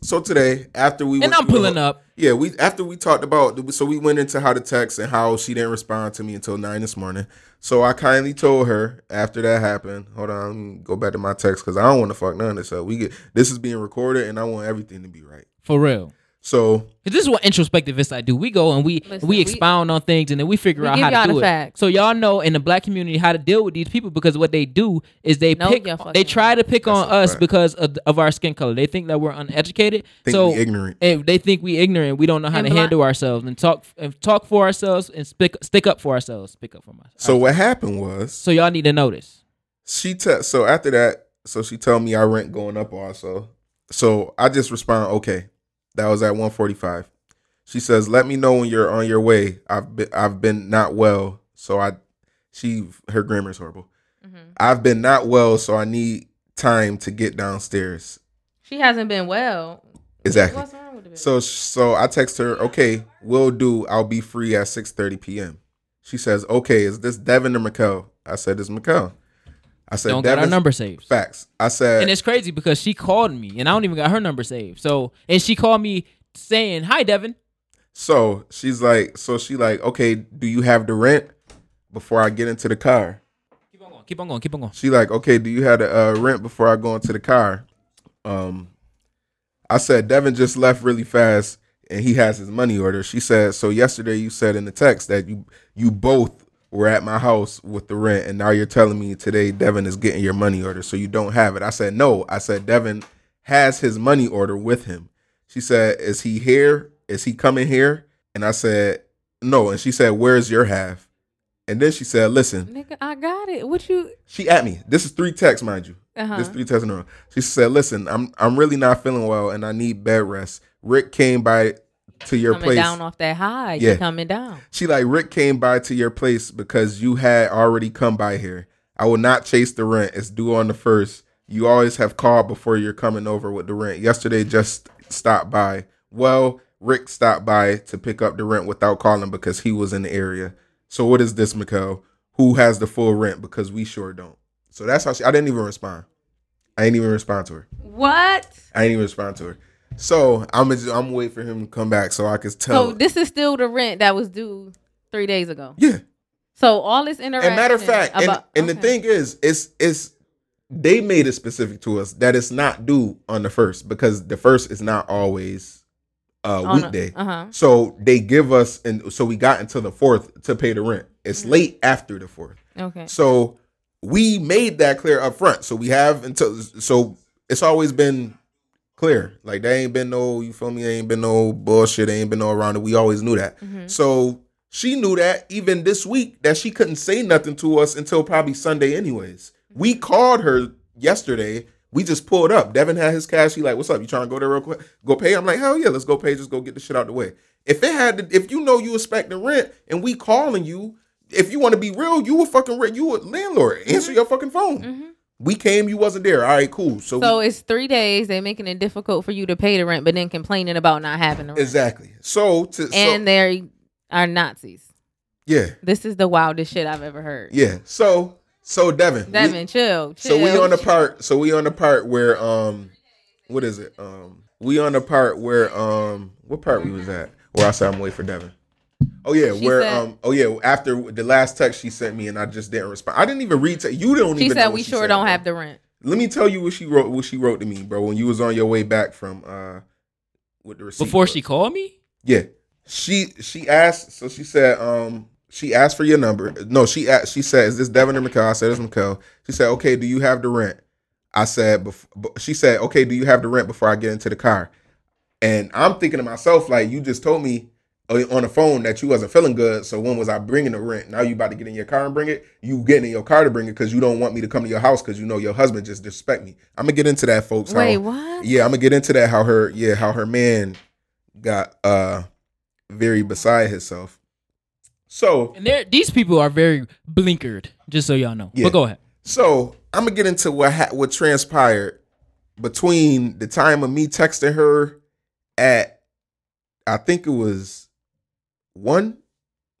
So today, after we and went I'm pulling up. Yeah, we after we talked about so we went into how to text and how she didn't respond to me until nine this morning. So I kindly told her after that happened. Hold on, go back to my text because I don't want to fuck none of this up. We get this is being recorded and I want everything to be right. For real. So 'Cause this is what introspectivists I do. We go and we Listen, we we- expound on things and then we figure we out how to do it. facts. So y'all know in the black community how to deal with these people because what they do is they Know pick they try to pick on us fact. because of, of our skin color. They think that we're uneducated. think so we ignorant. and they think we ignorant. We don't know how And to bli- handle ourselves and talk and talk for ourselves and stick stick up for ourselves. Pick up for myself. So what happened was so y'all need to notice. she te- so after that, so she told me our rent going up also. So I just respond, okay. That was at 145. She says, "Let me know when you're on your way. I've been I've been not well, so I she her grammar is horrible. Mhm. I've been not well, so I need time to get downstairs. She hasn't been well. Exactly. What's wrong with the? So so I text her, okay, we'll do. I'll be free at 6:30 p.m. She says, okay, is this Devin or Mikkel? I said, it's Mikkel. I said, Don't got our number saved. Facts. I said, And it's crazy because she called me and I don't even got her number saved. So and she called me saying, "Hi, Devin." So she's like, so she like, okay, do you have the rent before I get into the car? Keep on going. Keep on going. Keep on going. She like, okay, do you have the uh, rent before I go into the car? Um, I said Devin just left really fast and he has his money order. She said, so yesterday you said in the text that you you both were at my house with the rent and now you're telling me today Devin is getting your money order so you don't have it. I said no. I said Devin has his money order with him. She said, is he here? Is he coming here? And I said no. And she said, where's your half? And then she said, listen, Nigga, I got it. What you? she at me. This is three texts, mind you. Uh-huh. This three texts in a row. She said, "Listen, I'm I'm really not feeling well, and I need bed rest. Rick came by to your coming place. down off that high. Yeah. You coming down. She like Rick came by to your place because you had already come by here. I will not chase the rent. It's due on the first. You always have called before you're coming over with the rent. Yesterday just stopped by. Well, Rick stopped by to pick up the rent without calling because he was in the area. So what is this, Mikkel? Who has the full rent? Because we sure don't. So that's how she. I didn't even respond. I didn't even respond to her. What? I didn't even respond to her. So I'm I'm gonna wait for him to come back so I can tell. So this is still the rent that was due three days ago. yeah. So all this interaction. And matter of fact, and, about, and the okay. thing is, it's it's they made it specific to us that it's not due on the first because the first is not always a a- weekday. uh-huh. So they give us and so we got until the fourth to pay the rent. It's Mm-hmm. late after the fourth. Okay. So we made that clear up front. So we have until so it's always been clear. Like there ain't been no, you feel me? There ain't been no bullshit. There ain't been no around it. We always knew that. Mhm. So she knew that even this week that she couldn't say nothing to us until probably Sunday, anyways. We called her yesterday. We just pulled up. Devin had his cash. He like, "What's up? You trying to go there real quick? Go pay?" I'm like, "Hell yeah, let's go pay. Just go get the shit out the way." If it had, to, if you know you expect the rent and we calling you, if you want to be real, you a fucking rent. You a landlord. Answer your fucking phone. Mhm. We came, you wasn't there. All right, cool. So, So it's three days. They're making it difficult for you to pay the rent, but then complaining about not having the rent. exactly. So to so, And they are Nazis. yeah, This is the wildest shit I've ever heard. yeah. So so Devin, we- Devin, chill, chill. So we on the part. So we on the part where um, what is it? Um, we on the part where um, what part we was at? Where I said I'm waiting for Devin. Oh yeah, She where said- um, oh yeah, after the last text she sent me and I just didn't respond. I didn't even read. To, you don't She even. know said what we she sure said, don't bro. have the rent. Let me tell you what she wrote. What she wrote to me, bro. When you was on your way back from uh, with the receipt Before was. she called me? Yeah. She she asked so she said um she asked for your number. No, she asked, she said, "Is this Devin or Mikkel?" I said, "It's Mikkel." She said, "Okay, do you have the rent?" I said, bef- "She said, okay, do you have the rent before I get into the car?" And I'm thinking to myself, like, you just told me on the phone that you wasn't feeling good. So when was I bringing the rent? Now you about to get in your car and bring it? You getting in your car to bring it because you don't want me to come to your house because you know your husband just disrespect me. I'm gonna get into that, folks. how- Wait, what? yeah, I'm gonna get into that. How her, yeah, how her man got uh very beside himself. So, And there, these people are very blinkered, just so y'all know. Yeah. But go ahead. so I'm gonna get into what ha- what transpired between the time of me texting her at, I think it was one.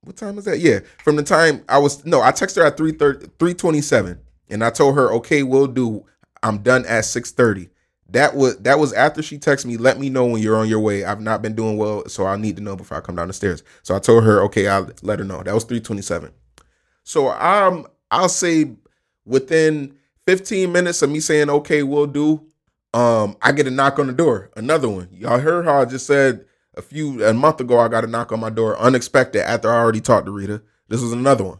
What time was that? Yeah, from the time I was no, I texted her at 3 327 and I told her, okay, we'll do. I'm done at 630. That was that was after she texted me, let me know when you're on your way. I've not been doing well, so I need to know before I come down the stairs. So I told her, okay, I'll let her know. That was 327. So I'm I'll say within 15 minutes of me saying, okay, we'll do, um, I get a knock on the door. Another one. Y'all heard how I just said a few a month ago, I got a knock on my door unexpected after I already talked to Rita. This was another one.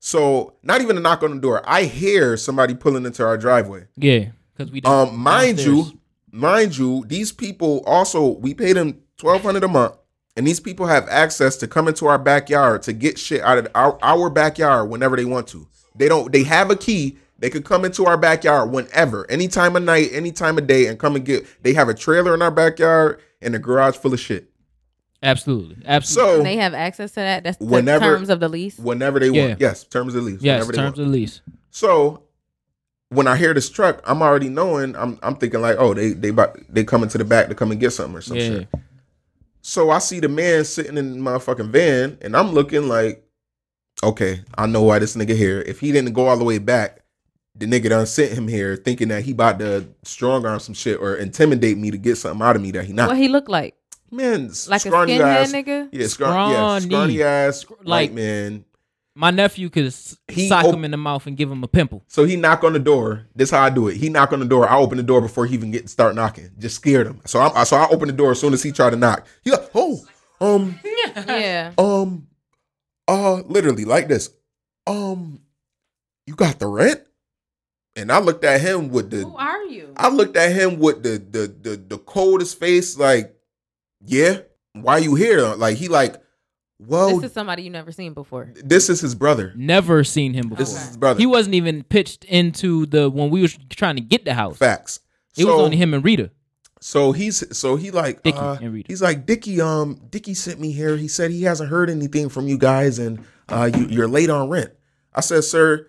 So not even a knock on the door. I hear somebody pulling into our driveway. Yeah, because we Um, mind downstairs. you, mind you, these people also we pay them twelve hundred a month, and these people have access to come into our backyard to get shit out of our, our backyard whenever they want to. They don't. They have a key. They could come into our backyard whenever, any time of night, any time of day, and come and get. They have a trailer in our backyard and a garage full of shit. absolutely, absolutely. So And they have access to that. That's the Whenever- terms of the lease. whenever they Yeah. want, yes, terms of the lease. yes, whenever they terms want. of the lease. So when I hear this truck, I'm already knowing. I'm I'm thinking like, oh, they they about, they coming to the back to come and get something or some Yeah. shit. So I see the man sitting in my motherfucking van, and I'm looking like, okay, I know why this nigga here. If he didn't go all the way back, the nigga done sent him here thinking that he about to strong arm some shit or intimidate me to get something out of me that he not. What he look like? man, Like a scrawny skinhead ass, nigga? Yeah, scrawny, yeah, Scrawny. scrawny ass, like- like man. My nephew could s- He sock op- him in the mouth and give him a pimple. So he knock on the door. This how I do it. He knock on the door. I open the door before he even get start knocking. Just scared him. So I so I open the door as soon as he try to knock. He like, oh, um, Yeah. um, uh, literally like this. Um, you got the rent? And I looked at him with the Who are you? I looked at him with the the the, the coldest face, like, yeah. Why you here? Like he like, well, This is somebody you never seen before. this is his brother. Never seen him before. This is his brother. He wasn't even pitched into the when we were trying to get the house. Facts. It was only him and Rita. So he's so he like Dickie uh, and Rita. he's like Dickie um Dickie sent me here. He said he hasn't heard anything from you guys and uh you, you're late on rent. I said, sir,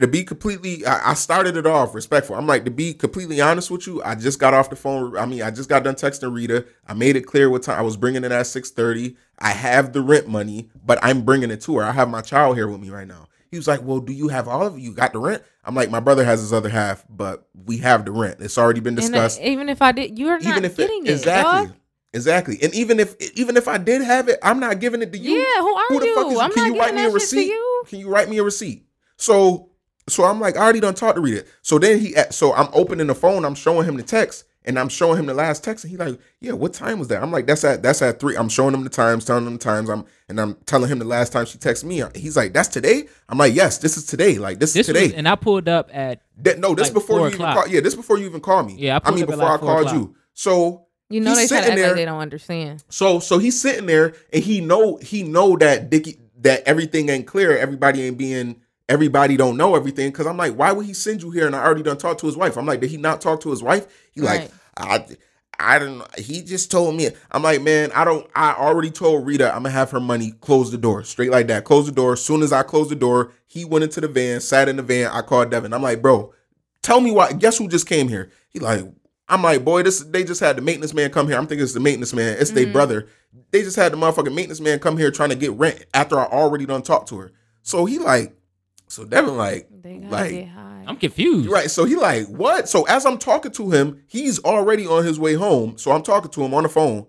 to be completely I, started it off respectful. I'm like to be completely honest with you. I just got off the phone. I mean, I just got done texting Rita. I made it clear what time I was bringing it at 6:30. I have the rent money, but I'm bringing it to her. I have my child here with me right now. He was like, "Well, do you have all of? You got the rent?" I'm like, "My brother has his other half, but we have the rent. It's already been And uh, discussed." even if I did, you're not even if getting it, it. exactly dog. exactly and even if even if i did have it i'm not giving it to you Yeah, who are who the you? fuck is I'm can not you write me a that shit to receipt can you write me a receipt so so i'm like i already done talked to read it. so then he so i'm opening the phone i'm showing him the text and i'm showing him the last text and he like yeah what time was that i'm like that's at that's at three i'm showing him the times telling him the times i'm and i'm telling him the last time she texted me he's like that's today i'm like yes this is today like this, This is today was, and I pulled up at that, no, this Like before four you even call. Yeah, this before you even call me. Yeah, I I, pulled mean up at before like I four called o'clock. you. So You know he's they try to sitting act like there- they don't understand. so so he's sitting there and he know he know that Dickie that everything ain't clear. Everybody ain't being everybody don't know everything. Cause I'm like, why would he send you here? And I already done talked to his wife. I'm like, did he not talk to his wife? He like, I I don't know. He just told me. I'm like, man, I don't I already told Rita I'm gonna have her money, close the door. Straight like that. Close the door. As soon as I closed the door, he went into the van, sat in the van. I called Devin. I'm like, bro, tell me why. Guess who just came here? He like, I'm like, boy, this they just had the maintenance man come here. I'm thinking it's the maintenance man. It's their mm-hmm. brother. They just had the motherfucking maintenance man come here trying to get rent after I already done talked to her. So he like, so Devin like, like. I'm confused. right. So he like, what? So as I'm talking to him, he's already on his way home. So I'm talking to him on the phone.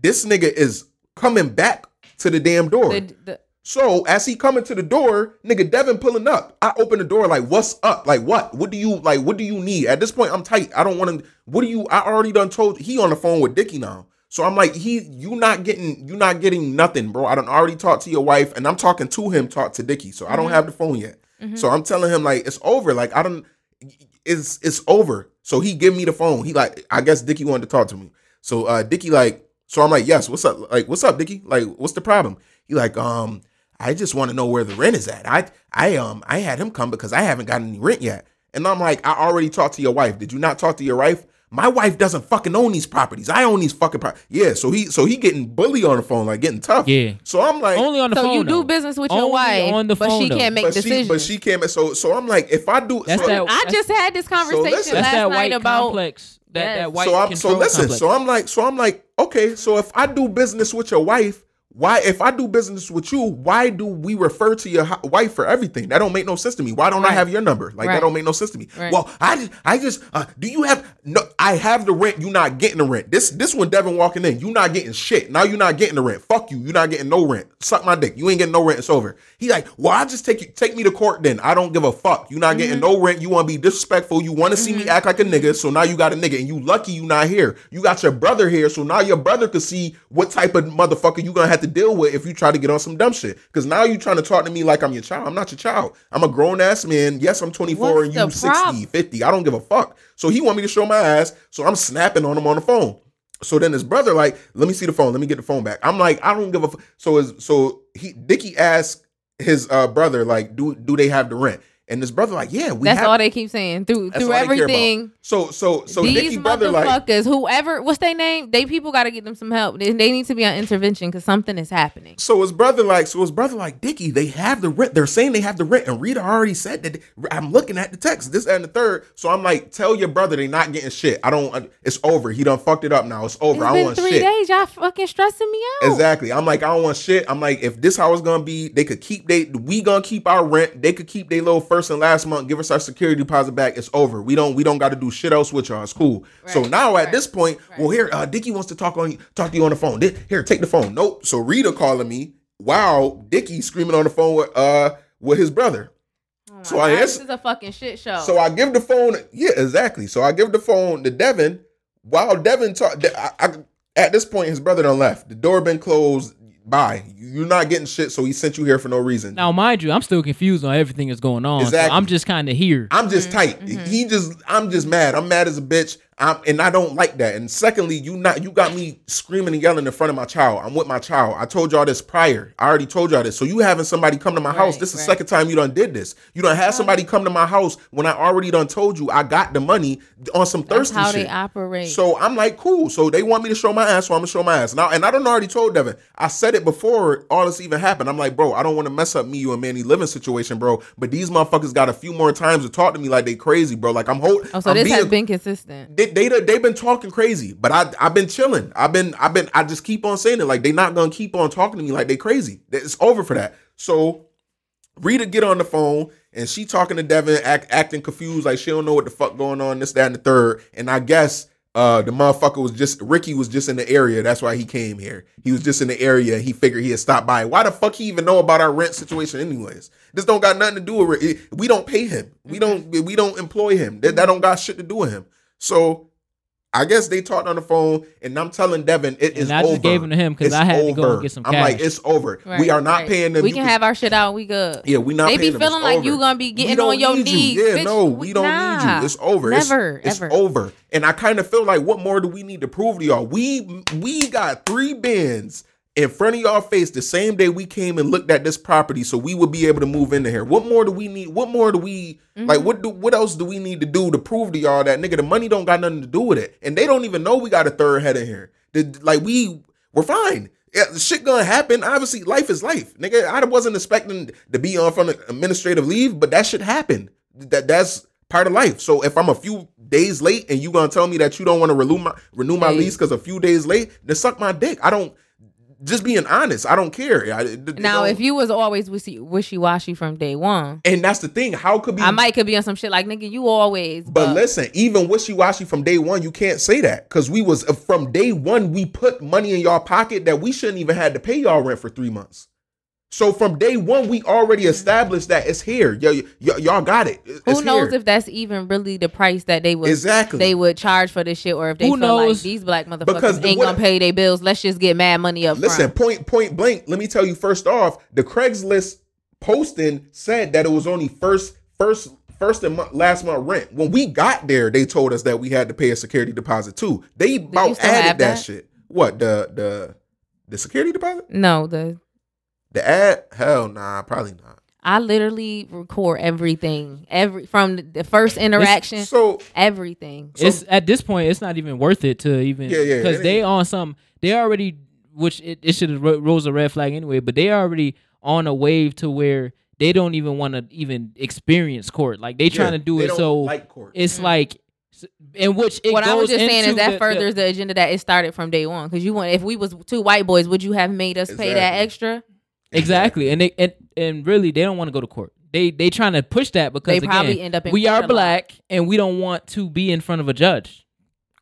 This nigga is coming back to the damn door. The- the- So as he coming to the door, nigga Devin pulling up. I open the door like, what's up? Like what? What do you like? What do you need? At this point, I'm tight. I don't want to. What do you? I already done told. He on the phone with Dickie now. So I'm like, he, you not getting, you not getting nothing, bro. I don't already talked to your wife, and I'm talking to him, talk to Dicky. So I don't have the phone yet. So I'm telling him like it's over. Like I don't, it's it's over. So he give me the phone. He like, I guess Dicky wanted to talk to me. So uh Dickie like, so I'm like, yes, what's up? Like, what's up, Dicky? Like, what's the problem? He like, um, I just want to know where the rent is at. I I um I had him come because I haven't gotten any rent yet. And I'm like, I already talked to your wife. Did you not talk to your wife? My wife doesn't fucking own these properties. I own these fucking properties. Yeah, so he so he getting bully on the phone, like getting tough. Yeah. So I'm like, Only on the so phone. you do though. business with your Only wife, on the phone, but she though. can't make but she decisions. but she can't. So so I'm like, if I do, That's so, that- I just had this conversation listen- That's last that night white about complex. That Yes. that white so I'm so listen. complex. So I'm like, so I'm like, okay. So if I do business with your wife, Why, if I do business with you, why do we refer to your wife for everything? That don't make no sense to me. Why don't I have your number? Like that don't make no sense to me. Right. Well, I just, I just, uh, do you have? No, I have the rent. You not getting the rent. This, this one, Devin walking in. You not getting shit. Now you not getting the rent. Fuck you. You not getting no rent. Suck my dick. You ain't getting no rent. It's over. He like, well, I just take you, take me to court. Then I don't give a fuck. You not Mm-hmm. getting no rent. You want to be disrespectful. You want to see me act like a nigga. So now you got a nigga, and you lucky you not here. You got your brother here. So now your brother could see what type of motherfucker you gonna have to deal with if you try to get on some dumb shit. Because now you're trying to talk to me like I'm your child. I'm not your child. I'm a grown ass man. Yes, I'm 24 What's and you 60, prob- 50. I don't give a fuck. So he want me to show my ass. So I'm snapping on him on the phone. So then his brother like, let me see the phone. Let me get the phone back. I'm like, I don't give a. F-. So his so he Dickie asked his uh brother like, do do they have the rent? And his brother like, yeah, we That's have. all they keep saying through That's through all they care about. everything. so so so These Dickie brother like, motherfuckers, whoever, what's their name? They people got to get them some help. They, they need to be on intervention because something is happening. So his brother like, so his brother like, Dickie, they have the rent. They're saying they have the rent, and Rita already said that. I'm looking at the text, this and the third. So I'm like, tell your brother they not getting shit. I don't. It's over. He done fucked it up now. It's over. It's I don't want three shit. days. Y'all fucking stressing me out. Exactly. I'm like, I don't want shit. I'm like, if this how it's gonna be, they could keep they we gonna keep our rent. They could keep their little first and last month, give us our security deposit back. It's over. We don't we don't got to do shit else with y'all. It's cool. so Right, now at right, this point, well, here, uh, Dickie wants to talk on talk to you on the phone. Di- Here, take the phone. Nope. So Rita calling me. Wow, Dickie screaming on the phone with uh with his brother. Oh So I God, ans- this is a fucking shit show. So I give the phone. Yeah, exactly. So I give the phone to Devin. While Devin talk, I, I, at this point his brother done left. The door been closed. Bye. You're not getting shit. So he sent you here for no reason. Now, mind you, I'm still confused on everything that's going on. so I'm just kind of here. I'm just mm-hmm. tight. Mm-hmm. He just, I'm just mad. I'm mad as a bitch. I'm, and I don't like that. And secondly, you not, you got me screaming and yelling in front of my child. I'm with my child. I told y'all this prior. I already told y'all this. So you having somebody come to my house. This is the second time you done did this. You done had somebody come to my house when I already done told you I got the money on some That's thirsty how shit. they operate. So I'm like, cool. So they want me to show my ass, so I'm gonna show my ass. Now, and I don't already told Devin. I said it before all this even happened. I'm like, bro, I don't want to mess up me, you, and Manny living situation, bro. But these motherfuckers got a few more times to talk to me like they crazy, bro. Like I'm holding. oh, so I'm this being, has been consistent. they they they've been talking crazy, but I I've been chilling. I've been I've been I just keep on saying it like they not gonna keep on talking to me like they crazy. It's over for that. So Rita get on the phone and she talking to Devin, act, acting confused like she don't know what the fuck going on. This that and the third. And I guess uh the motherfucker was just Ricky was just in the area. That's why he came here. He was just in the area. He figured he had stopped by. Why the fuck he even know about our rent situation anyways? This don't got nothing to do with it. We don't pay him. We don't we don't employ him. That, that don't got shit to do with him. So I guess they talked on the phone, and I'm telling Devin it is And I just over. gave him to him 'cause It's I had to go and get some Cash. I'm like, it's over. we are not right. paying them. We You can have our shit out. We good. Yeah, we not. They be paying them. Feeling like you gonna be getting on your need you. knees. Yeah, Bitch, no, we- we don't need you. It's over. It's- Never, it's, ever. over. And I kind of feel like, what more do we need to prove to y'all? We we got three bins in front of y'all face the same day we came and looked at this property, so we would be able to move into here. What more do we need? What more do we Mm-hmm. like? What do what else do we need to do to prove to y'all that nigga the money don't got nothing to do with it, and they don't even know we got a third head in here. The, like we we're fine. Yeah, shit gonna happen. Obviously, life is life, nigga. I wasn't expecting to be on from administrative leave, but that shit happened. That that's part of life. So if I'm a few days late and you gonna tell me that you don't want to renew my renew my lease because a few days late, then suck my dick. I don't. Just being honest, I don't care. I, Now, if you was always wishy washy from day one, and that's the thing, how could be? I might could be on some shit like nigga. You always. But listen, even wishy washy from day one, you can't say that because we was uh, from day one we put money in y'all pocket that we shouldn't even had to pay y'all rent for three months. So from day one, we already mm-hmm. established that it's here. Yo, y- y- y'all got it. It- who knows here. if that's even really the price that they would Exactly. they would charge for this shit, or if they Who feel like knows? these black motherfuckers Because the- ain't what- gonna pay their bills. Let's just get mad money up Listen, front. point point blank. Let me tell you first off, the Craigslist posting said that it was only first first first and month, last month rent. When we got there, they told us that we had to pay a security deposit too. They about added that? that? shit. What the the the security deposit? No, the The ad? Hell nah, probably not. I literally record everything, every from the- the first interaction, So everything. it's at this point, it's not even worth it to even Yeah, yeah, because it they ain't. on some. They already, which it, it should have ro- rose a red flag anyway. But they already on a wave to where they don't even want to even experience court. Like they trying yeah, to do they it don't so like court. it's mm-hmm. like in which it what goes I was just saying into is that the- the- furthers the, agenda that it started from day one. Because you want, if we was two white boys, would you have made us pay that Exactly. extra? Exactly, and they and, and really they don't want to go to court. They they trying to push that because They probably again, end up in we are black and we don't want to be in front of a judge,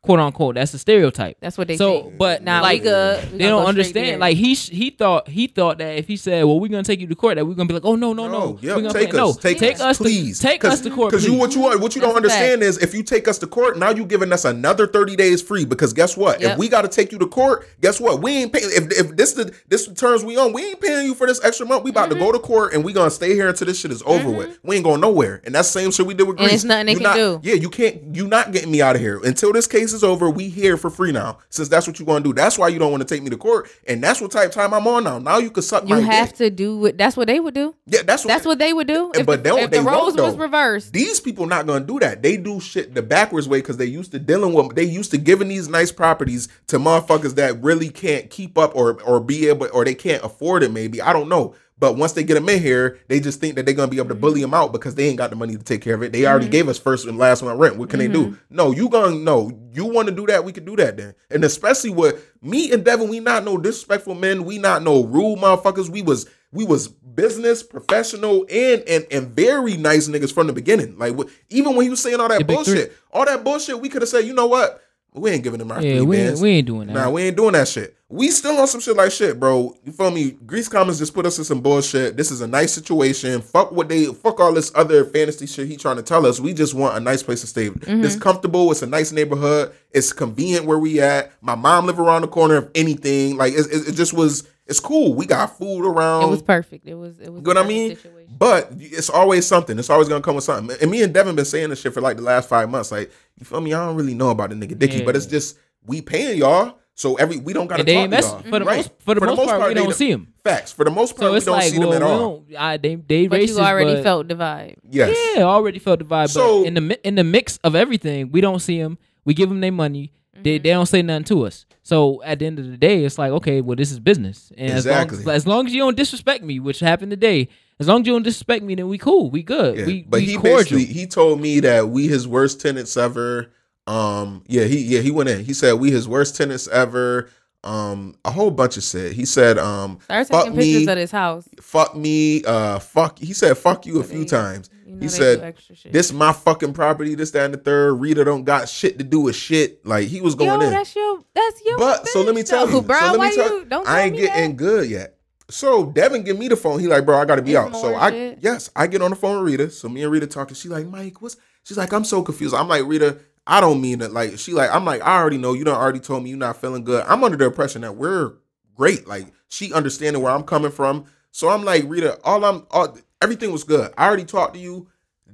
quote unquote. That's a stereotype. That's what they so, think. but Nah, like we good. We they don't go understand. there. Like he he thought he thought that if he said, "Well, we're gonna take you to court," that we're gonna be like, "Oh no, no, no, No, yep, we're gonna take us, no, take us, us, please. to, take us to court, Because you please. what you are, what you don't That's a fact. understand is if you take us to court, now you're giving us another thirty days free. Because guess what? Yep. If we got to take you to court, guess what? We ain't paying. If, if this the this the terms we on, we ain't paying you for this extra month. We about Mm-hmm. to go to court and we gonna stay here until this shit is over with. We ain't going nowhere. And that's the same shit we did with And it's nothing they You can not- do. Yeah, you can't. You not getting me out of here until this case is over. We here for free now. Since that's what you want to do. That's why you don't want to take me to court. And that's what type of time I'm on now. Now you can suck you have dick. to do what. That's what they would do. Yeah, that's what. That's what they would do. If, But the, if they the roles was reversed, These people not gonna do that. They do shit the backwards way because they used to dealing with. They used to giving these nice properties to motherfuckers that really can't keep up or or be able or they can't afford it. Maybe I don't know. But once they get them in here, they just think that they're gonna be able to bully mm-hmm. them out because they ain't got the money to take care of it. They mm-hmm. already gave us first and last one rent. What can they do? Mm-hmm. No, you gonna no. You want to do that? We can do that then. And especially with me and Devin, we not no disrespectful men. We not no rude motherfuckers. We was we was business professional and and and very nice niggas from the beginning. Like even when he was saying all that three. bullshit, all that bullshit, we could have said, you know what? We ain't giving them our yeah, three we ain't, bands. we ain't doing that. Nah, we ain't doing that shit. We still on some shit like shit, bro. You feel me? Greece Commons just put us in some bullshit. This is a nice situation. Fuck what they fuck all this other fantasy shit he trying to tell us. We just want a nice place to stay. Mm-hmm. It's comfortable. It's a nice neighborhood. It's convenient where we at. My mom live around the corner. If anything, like it, it, it just was. It's cool. We got food around. it was perfect. It was. It was. You know what I a mean? situation. But it's always something. It's always gonna come with something. And me and Devin been saying this shit for like the last five months. Like, you feel me? I don't really know about the nigga Dicky, but it's just we paying y'all. So every we don't gotta And they talk ain't to mess- y'all. for the Right. most for the most part, we don't see 'em. Facts. For the most part, so we it's don't like, see well, them at all. I, they they But racist, you already but- felt the vibe. Yes. Yeah, already felt the vibe. So- but in the in the mix of everything, we don't see them. We give them their money. They mm-hmm. they don't say nothing to us. So at the end of the day, it's like okay, well this is business, and Exactly. as, long as, as long as you don't disrespect me, which happened today, as long as you don't disrespect me, then we cool, we good, Yeah. we but we he cordial. basically he told me that we his worst tenants ever. Um, yeah, he yeah he went in. He said we his worst tenants ever. Um, a whole bunch of shit. He said, um, Start fuck taking pictures me, of this house. fuck me, uh, fuck. He said fuck you a So few they- times. You know He said do extra this my fucking property, this, that, and the third. Rita don't got shit to do with shit. Like he was going Yo, in. that's your. That's your. But so let me tell though, you, bro. so let me tell you don't? I tell ain't me getting that? good yet. So Devin give me the phone. He like, bro, I gotta be out. So I shit. yes, I get on the phone with Rita. So me and Rita talking. She like, Mike, what's? She's like, I'm so confused. I'm like, Rita, I don't mean it. Like she like, I'm like, I already know. You done already told me you're not feeling good. I'm under the impression that we're great. Like she understanding where I'm coming from. So I'm like, Rita, all I'm, all, everything was good. I already talked to you.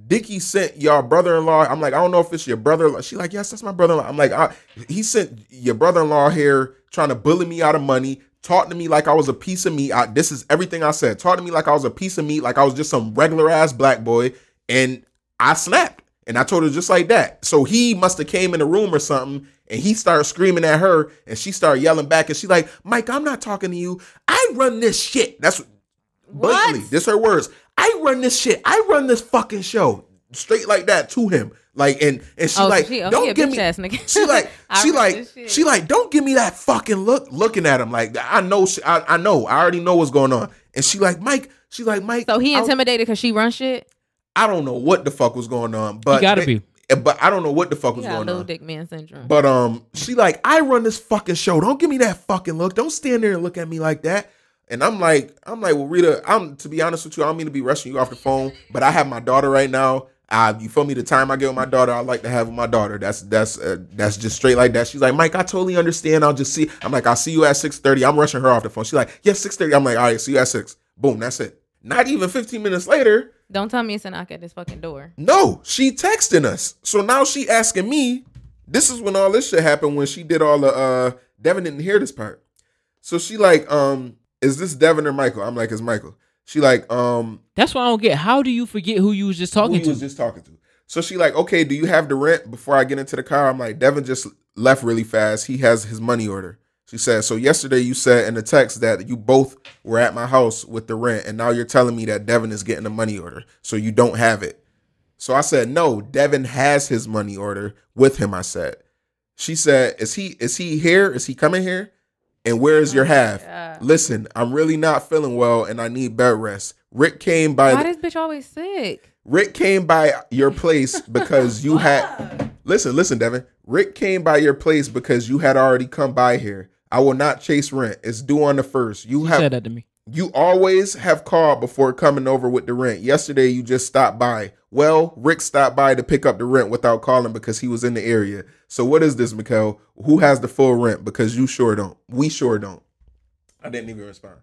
Dickie sent your brother-in-law. I'm like, I don't know if it's your brother-in-law. She like, yes, that's my brother-in-law. I'm like, he sent your brother-in-law here trying to bully me out of money. Talk to me like I was a piece of meat. I, this is everything I said. Talk to me like I was a piece of meat, like I was just some regular ass black boy. And I snapped. And I told her just like that. So he must have came in the room or something, and he started screaming at her, and she started yelling back, and she like, Mike, I'm not talking to you. I run this shit. That's blatantly. What? This her words. I run this shit. I run this fucking show. Straight like that to him. Like and and she Oh, like she- oh, don't give me. ass nigga. She like she like she like don't give me that fucking look looking at him like I know she, I I know I already know what's going on. And she like Mike. She like Mike. So he intimidated because she run shit. I don't know what the fuck was going on, but gotta they- But I don't know what the fuck He was got going little on. dick man syndrome. But um, she like, I run this fucking show. Don't give me that fucking look. Don't stand there and look at me like that. And I'm like, I'm like, well, Rita, I'm to be honest with you, I don't mean to be rushing you off the phone, but I have my daughter right now. Uh, you feel me? The time I get with my daughter, I like to have with my daughter. That's that's uh, that's just straight like that. She's like, Mike, I totally understand. I'll just see. I'm like, I'll see you at six thirty. I'm rushing her off the phone. She's like, yes, six thirty. I'm like, all right, see you at six. Boom, that's it. Not even 15 minutes later, Don't tell me it's a knock at this fucking door. no, she texting us. So now she asking me. This is when all this shit happened. When she did all the uh Devin didn't hear this part. So she like, um, is this Devin or Michael? I'm like, it's Michael. She like, um, That's why I don't get. How do you forget who you was just talking you to? was just talking to. So she like, okay, do you have the rent before I get into the car? I'm like, Devin just left really fast. He has his money order. She said, so yesterday you said in the text that you both were at my house with the rent, and now you're telling me that Devin is getting a money order, so you don't have it. So I said, no, Devin has his money order with him. I said. She said, is he is he here? Is he coming here? And where's your half? God. Listen, I'm really not feeling well and I need bed rest. Rick came by Why this bitch always sick? Rick came by your place because you had Listen, listen, Devin. Rick came by your place because you had already come by here. I will not chase rent. It's due on the first. You You have said that to me. You always have called before coming over with the rent. Yesterday you just stopped by. Well, Rick stopped by to pick up the rent without calling because he was in the area. So what is this, Mikkel? Who has the full rent? Because you sure don't. We sure don't. I didn't even respond.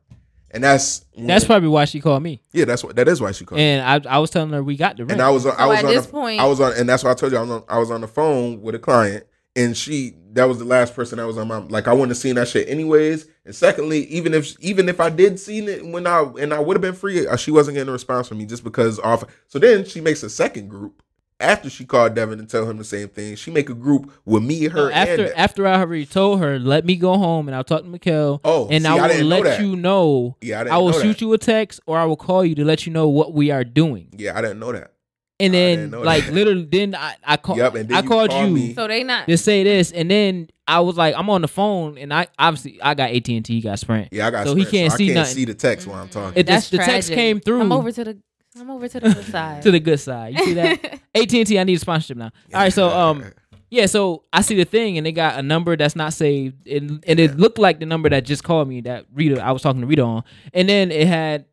And that's That's probably why she called me. yeah. That's what that is why she called. And I, I was telling her we got the rent. And I was on. I So was at on. this the- point- I was on, and that's why I told you I was on. I was on the phone with a client, and she. That was the last person that was on my. Like I wouldn't have seen that shit anyways. And secondly, even if even if I did seen it when I and I would have been free, uh, she wasn't getting a response from me just because off. So then she makes a second group after she called Devin and tell him the same thing. She make a group with me, her, No, after after I already told her, let me go home and I'll talk to Mikkel. Oh, and see, I I will know let you know. yeah, I didn't I will know shoot that. you a text or I will call you to let you know what we are doing. Yeah, I didn't know that. And then like that. literally then I I called Yep, then I you called called you me. So they not to say this and then I was like I'm on the phone and I obviously I got AT&T, he got Sprint. Yeah, I got. So he can't I see can't nothing. see the text while I'm talking. It, That's the, the text came through I'm over to the I'm over to the other side. to the good side. You see that? AT&T I need a sponsorship now. All right, so um Yeah, so I see the thing, and they got a number that's not saved, and, and it looked like the number that just called me that Rita. I was talking to Rita on, and then it had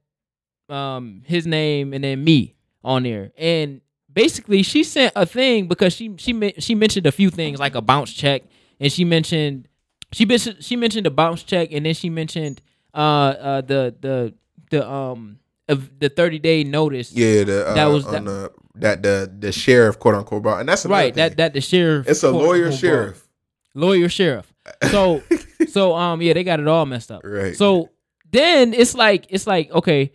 um his name and then me on there, and basically she sent a thing because she she she mentioned a few things like a bounce check, and she mentioned she she mentioned a bounce check, and then she mentioned uh uh the the the um of the thirty day notice. Yeah, the, uh, That was on the that the the sheriff quote unquote brought, and that's right. That thing. that the sheriff. it's a quote, lawyer unquote, sheriff, lawyer sheriff. So so um yeah, they got it all messed up. right? So then it's like it's like okay,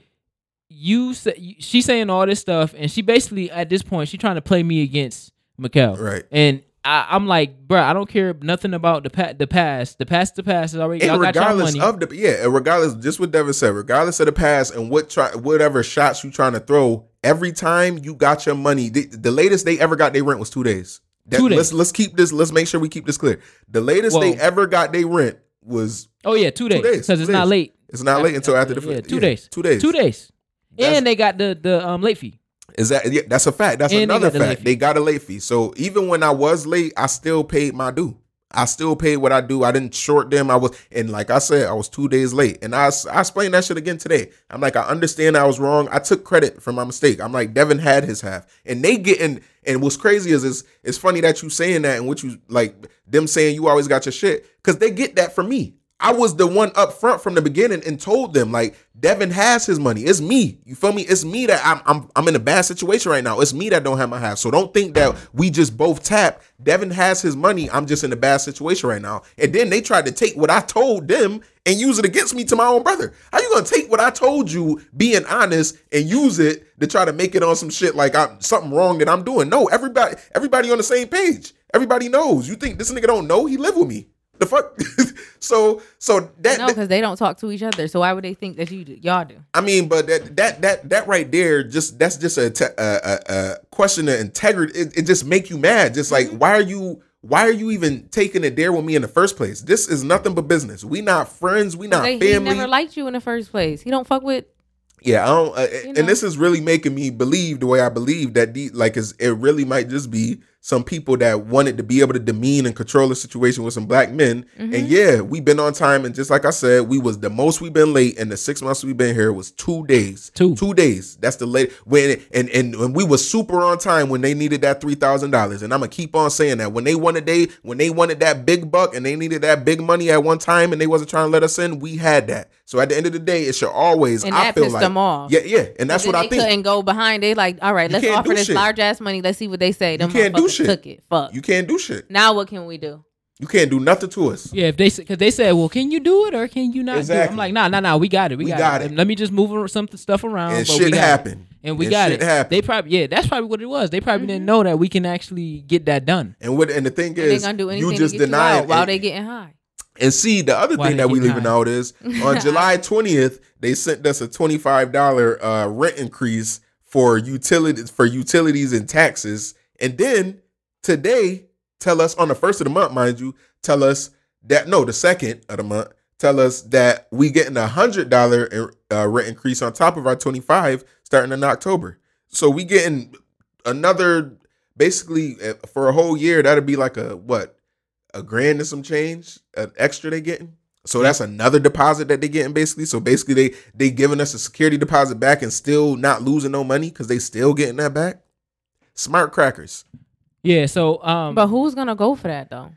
you say she's saying all this stuff, and she basically at this point she trying to play me against Mikkel, right, and. I, I'm like, bro, I don't care nothing about the pa- the past. The past, the past is already. And regardless of the yeah, and regardless, just what Devin said, regardless of the past and what try whatever shots you trying to throw, every time you got your money, the, the latest they ever got their rent was two days. That- Two days. Let's let's keep this. Let's make sure we keep this clear. The latest they ever got their rent was oh yeah, two days days, because it's two not late. it's not late until after the yeah, two yeah, days. Two days. Two days, That's- and they got the the um late fee. Is that yeah, that's a fact. That's And another the late fact. fee. They got a late fee. So even when I was late, I still paid my due. I still paid what I do. I didn't short them. I was and like I said, I was two days late. And I, I explained that shit again today. I'm like, I understand I was wrong. I took credit for my mistake. I'm like, Devin had his half. And they getting and what's crazy is it's, it's funny that you saying that and what you like them saying you always got your shit. Cause they get that from me. I was the one up front from the beginning and told them like Devin has his money. It's me. You feel me? It's me that I'm I'm I'm in a bad situation right now. It's me that don't have my half. So don't think that we just both tap. Devin has his money. I'm just in a bad situation right now. And then they tried to take what I told them and use it against me to my own brother. How you gonna take what I told you, being honest, and use it to try to make it on some shit like I'm something wrong that I'm doing? No, everybody everybody on the same page. Everybody knows. You think this nigga don't know? He live with me. The fuck? so so that, no, because they don't talk to each other. So why would they think that you do? y'all do? I mean, but that that that that right there, just that's just a te- a, a, a question of integrity. It, it just make you mad. Just like why are you why are you even taking it dare with me in the first place? This is nothing but business. We not friends. We not They, he family. never liked you in the first place. He don't fuck with. Yeah, I don't. Uh, know? And this is really making me believe the way I believe that the like is it really might just be some people that wanted to be able to demean and control the situation with some black men. Mm-hmm. And yeah, we've been on time, and just like I said, we was the most we've been late, and the six months we've been here was two days. Two. two days. That's the late when and and when we was super on time when they needed that three thousand dollars. And I'm gonna keep on saying that when they wanted they when they wanted that big buck and they needed that big money at one time and they wasn't trying to let us in, we had that. So at the end of the day, it should always. And I that feel pissed like, them off. Yeah, yeah, and that's what I think. Couldn't go behind. They like, all right, You let's offer this shit. large ass money. Let's see what they say. Them can't do shit. Took it. Fuck. You can't do shit. now what can we do? You can't do nothing to us. Yeah, if they because they said, well, can you do it or can you not? Do it? I'm like, nah, nah, nah. We got it. We, We got, got it. it. Let me just move some stuff around. And but we shit got it. happened. And we And got shit it. happened. They probably yeah, that's probably what it was. They probably didn't know that we can actually get that done. And what and the thing And they is, gonna do anything you just to get deny you it. out while and, they getting high. and see the other Why thing that we getting leaving high? out is on July twentieth they sent us a twenty five dollar uh, rent increase for utilities for utilities and taxes, and then today tell us on the first of the month, mind you, tell us that no, the second of the month, tell us that we getting a hundred dollar uh, rent increase on top of our twenty five starting in October. So we getting another basically uh, for a whole year. That'd be like a what a grand and some change, an extra they getting. So that's another deposit that they getting basically. So basically they they giving us a security deposit back and still not losing no money because they still getting that back. Smart crackers. Yeah. So um, But who's gonna go for that though?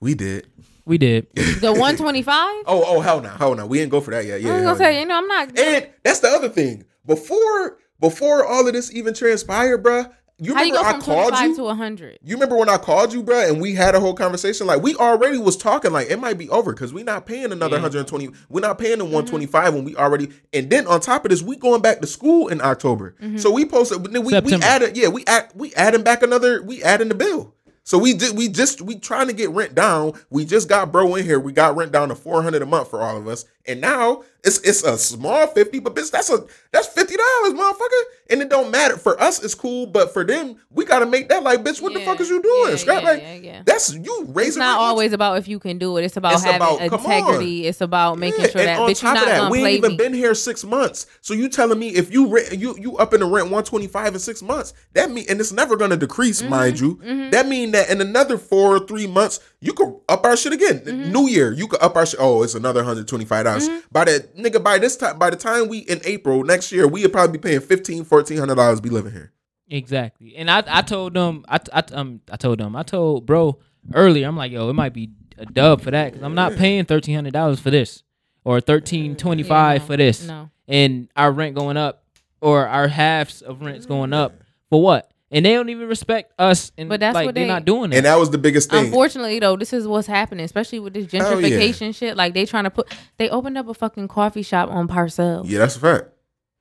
We did. we did. The one twenty five. Oh, oh, hell no, hell no. We didn't go for that yet. Yeah, I was gonna say, yeah. you know, I'm not. And that's the other thing. Before before all of this even transpired, bruh, you how you remember go I called you? to 100? You remember when I called you, bro, and we had a whole conversation? Like we already was talking, like it might be over because we not paying another Yeah. 120. We're not paying the Mm-hmm. 125 when we already. And then on top of this, we going back to school in October. Mm-hmm. So we posted. Then we, we added. Yeah, we add we adding back another. We adding the bill. So we did. We just we trying to get rent down. We just got bro in here. We got rent down to 400 a month for all of us. And now it's it's a small 50, but bitch, that's a that's fifty dollars, motherfucker. And it don't matter for us. It's cool, but for them, we got to make that like, bitch. What the fuck is you doing? yeah, Scrap yeah, like yeah, yeah. that's you raising. It's not always about if you can do it. It's about It's having about- integrity. It's about making Yeah, sure and that on bitch you're top not of that, we ain't even me. been here six months. So you telling me if you rent, you you up in the rent one twenty five in six months? That mean and it's never gonna decrease, Mm-hmm, mind you. That mean that in another four or three months you could up our shit again. Mm-hmm. New year you could up our shit. Oh, it's another hundred twenty five dollars. By that nigga, by this time, by the time we in April next year, we would probably be paying fifteen, fourteen hundred dollars to be living here. Exactly. And I, I told them, I, I, um, I told them, I told bro earlier, I'm like, yo, it might be a dub for that because I'm not paying thirteen hundred dollars for this or thirteen twenty five Yeah, no, for this, no. and our rent going up or our halves of rents going up for what? And they don't even respect us, and But that's like what they're they- not doing it. And that was the biggest thing. Unfortunately, though, this is what's happening, especially with this Hell yeah. gentrification shit. Like they trying to put, they opened up a fucking coffee shop on Parcells. yeah, that's a fact.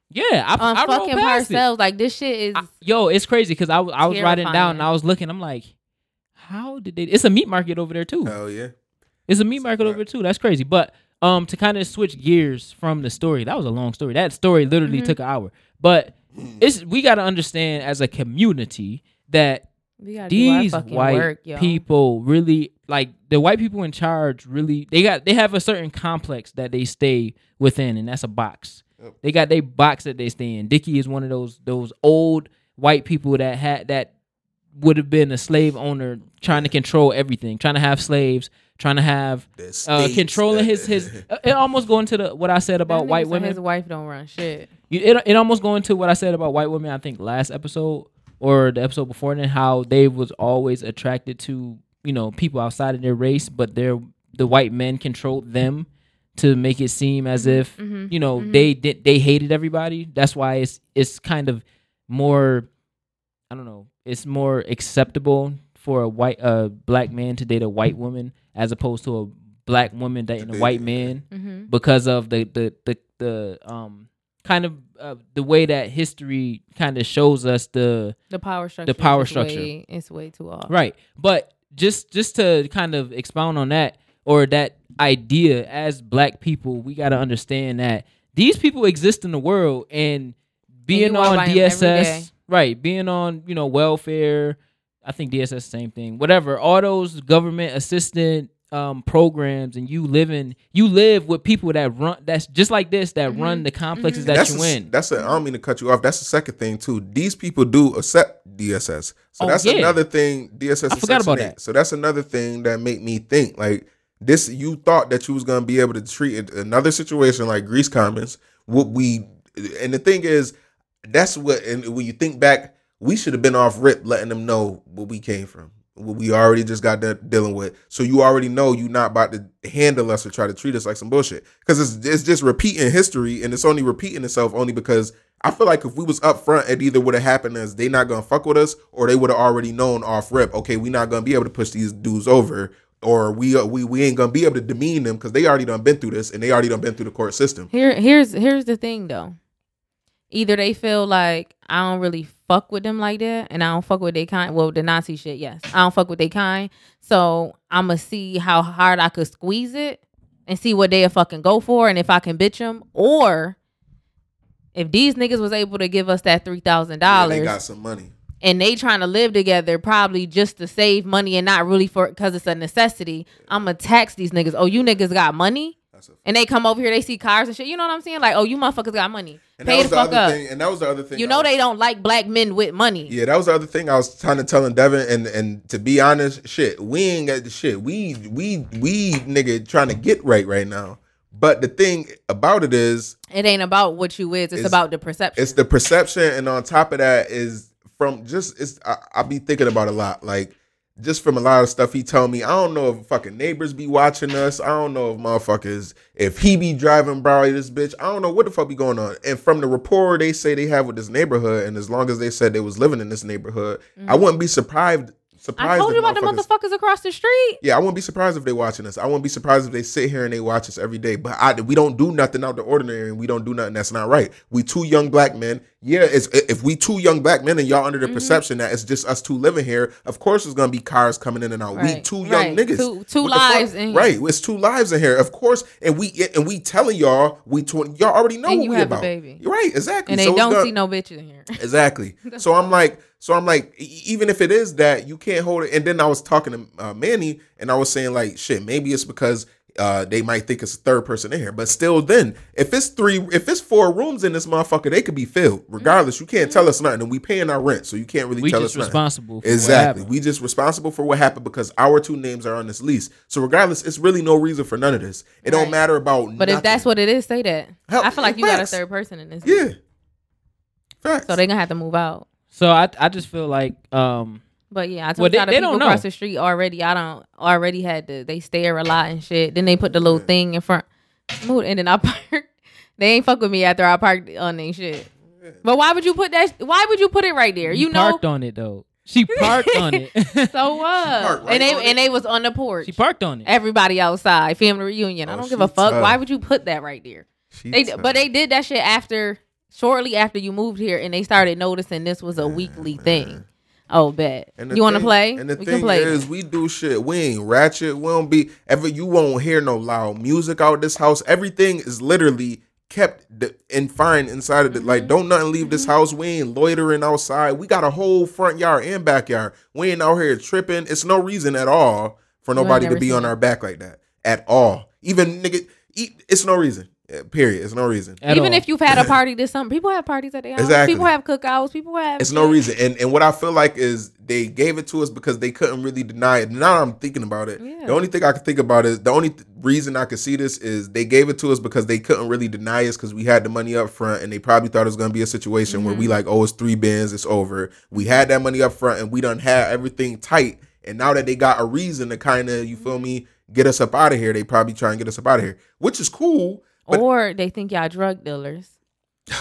yeah, I, On I fucking past it. Parcells, like this shit is. I- yo, it's crazy because I, was- I was riding down and I was looking. I'm like, how did they? It's a meat market over there too. Hell yeah. It's a meat market over there too. That's crazy. But um, to kind of switch gears from the story, that was a long story. That story literally Mm-hmm. took an hour. But Hmm. it's we got to understand as a community that we gotta do our these white work, people really like the white people in charge. Really, they got they have a certain complex that they stay within, and that's a box. They got their box that they stay in. Dickie is one of those those old white people that had that would have been a slave owner trying to control everything, trying to have slaves, trying to have The uh, controlling his his. uh, It almost going to the what I said about white women. His wife don't run shit. You- It it almost going to what I said about white women. I think last episode or the episode before then, how they was always attracted to you know people outside of their race, but they're the white men controlled them to make it seem as if mhm, you know they did they hated everybody. That's why it's it's kind of more I don't know. It's more acceptable for a white uh black man to date a white woman as opposed to a black woman dating a white man Mm-hmm. because of the the the, the um kind of uh, the way that history kind of shows us the The power structure. The power is structure. Way, it's way too off. right but just just to kind of expound on that or that idea as black people we got to understand that these people exist in the world and being walk on by 'em every day. DSS right being on you know welfare I think DSS the same thing whatever all those government assistant um programs and you living you live with people that run that's just like this that Mm-hmm. run the complexes that that's you a, in That's a, I don't mean to cut you off. That's the second thing too. These people do accept DSS. So Oh, that's yeah. another thing. DSS. I forgot about Section that. So that's another thing that made me think like this. You thought that you was gonna be able to treat another situation like Greece Commons. What we and the thing is, that's what. And when you think back, we should have been off rip, letting them know where we came from. What we already just got dealing with. So you already know you're not about to handle us or try to treat us like some bullshit. Because it's it's just repeating history, and it's only repeating itself only because I feel like if we was up front, it either would have happened as they not gonna fuck with us, or they would have already known off rip. Okay, we not gonna be able to push these dudes over, or we uh, we we ain't gonna be able to demean them because they already done been through this, and they already done been through the court system. Here, here's here's the thing though. Either they feel like I don't really fuck with them like that, and I don't fuck with they kind. Well, the Nazi shit, yes, I don't fuck with they kind. So I'ma see how hard I could squeeze it and see what they'll fucking go for, and if I can bitch them, or if these niggas was able to give us that three thousand Yeah, they got some money. and they trying to live together probably just to save money and not really for because it's a necessity, I'm gonna tax these niggas. Oh, you niggas got money? And they come over here, they see cars and shit. You know what I'm saying? Like, oh, you motherfuckers got money. and Pay that the the fuck other up. thing. And that was the other thing. You know was- they don't like black men with money. Yeah, that was the other thing I was trying to telling Devin, and and to be honest, shit, we ain't got the shit. We we we nigga trying to get right right now. But the thing about it is, It ain't about what you is. It's, It's- about the perception. it's the perception, and on top of that is from just it's. I, I be thinking about a lot, like just from a lot of stuff he told me. I don't know if fucking neighbors be watching us. I don't know if motherfuckers if he be driving by this bitch. I don't know what the fuck be going on. And from the rapport they say they have with this neighborhood, and as long as they said they was living in this neighborhood, I wouldn't be surprised. Surprised Mm-hmm. I told you about the motherfuckers- motherfuckers across the street. yeah, I wouldn't be surprised if they watching us. I wouldn't be surprised if they sit here and they watch us every day. But I, we don't do nothing out the ordinary, and we don't do nothing that's not right. We two young black men. Yeah, it's, if we two young black men and y'all under Mm-hmm. the perception that it's just us two living here, of course it's gonna be cars coming in and out. We two young right. niggas. Two- two What the fuck? lives in here. Right, it's two lives in here, of course. And we and we telling y'all we tw- y'all already know And what you we have a about. baby. You're right, exactly. And they So it's don't gonna- see no bitches in here. Exactly. so I'm like, so I'm like, even if it is that, you can't hold it. And then I was talking to uh, Manny, and I was saying like, shit, maybe it's because uh, they might think it's a third person in here. But still, then if it's three, if it's four rooms in this motherfucker, they could be filled. Regardless, you can't tell us nothing, and we paying our rent, so you can't really We tell us nothing. responsible. For Exactly. What We just responsible for what happened because our two names are on this lease. So regardless, it's really no reason for none of this. It don't matter about. But if that's what it is, say that. Hell, I feel like you got a third person in this. yeah. Facts. So they gonna have to move out. so I I just feel like um But yeah, I told Well, they- y'all the they people don't across the street already. I don't already had to. They stare a lot and shit. Then they put the little thing in front. Smooth, and then I parked. They ain't fuck with me after I parked on their shit. But why would you put that? Why would you put it right there? You know. parked on it though. She parked on it. So what? parked right and they on it? and they was on the porch. she parked on it. Everybody outside, family reunion. I Oh, don't give a fuck. tough. Why would you put that right there? She They, tough. but they did that shit after, shortly after you moved here, and they started noticing this was a weekly thing. Oh, bet. And You want to play? And the we thing can play. is, we do shit. We ain't ratchet. We don't be ever. You won't hear no loud music out this house. Everything is literally kept and fine inside of it. Mm-hmm. Like, don't nothing leave this house. We ain't loitering outside. We got a whole front yard and backyard. We ain't out here tripping. It's no reason at all for nobody to be on it. our back like that at all. Even nigga, it's no reason. Yeah, Period. It's no reason. At Even all. if you've had a party this summer, people have parties at their house. Exactly. People have cookouts. People have. It's no reason. And and what I feel like is they gave it to us because they couldn't really deny it. Now I'm thinking about it. Yeah. The only thing I can think about is the only th- reason I could see this is they gave it to us because they couldn't really deny us because we had the money up front and they probably thought it was gonna be a situation where Mm-hmm. we like, oh, it's three bins, it's over. We had that money up front and we done had everything tight. And now that they got a reason to kind of, you feel me, get us up out of here, they probably try and get us up out of here, which is cool. But or they think y'all drug dealers.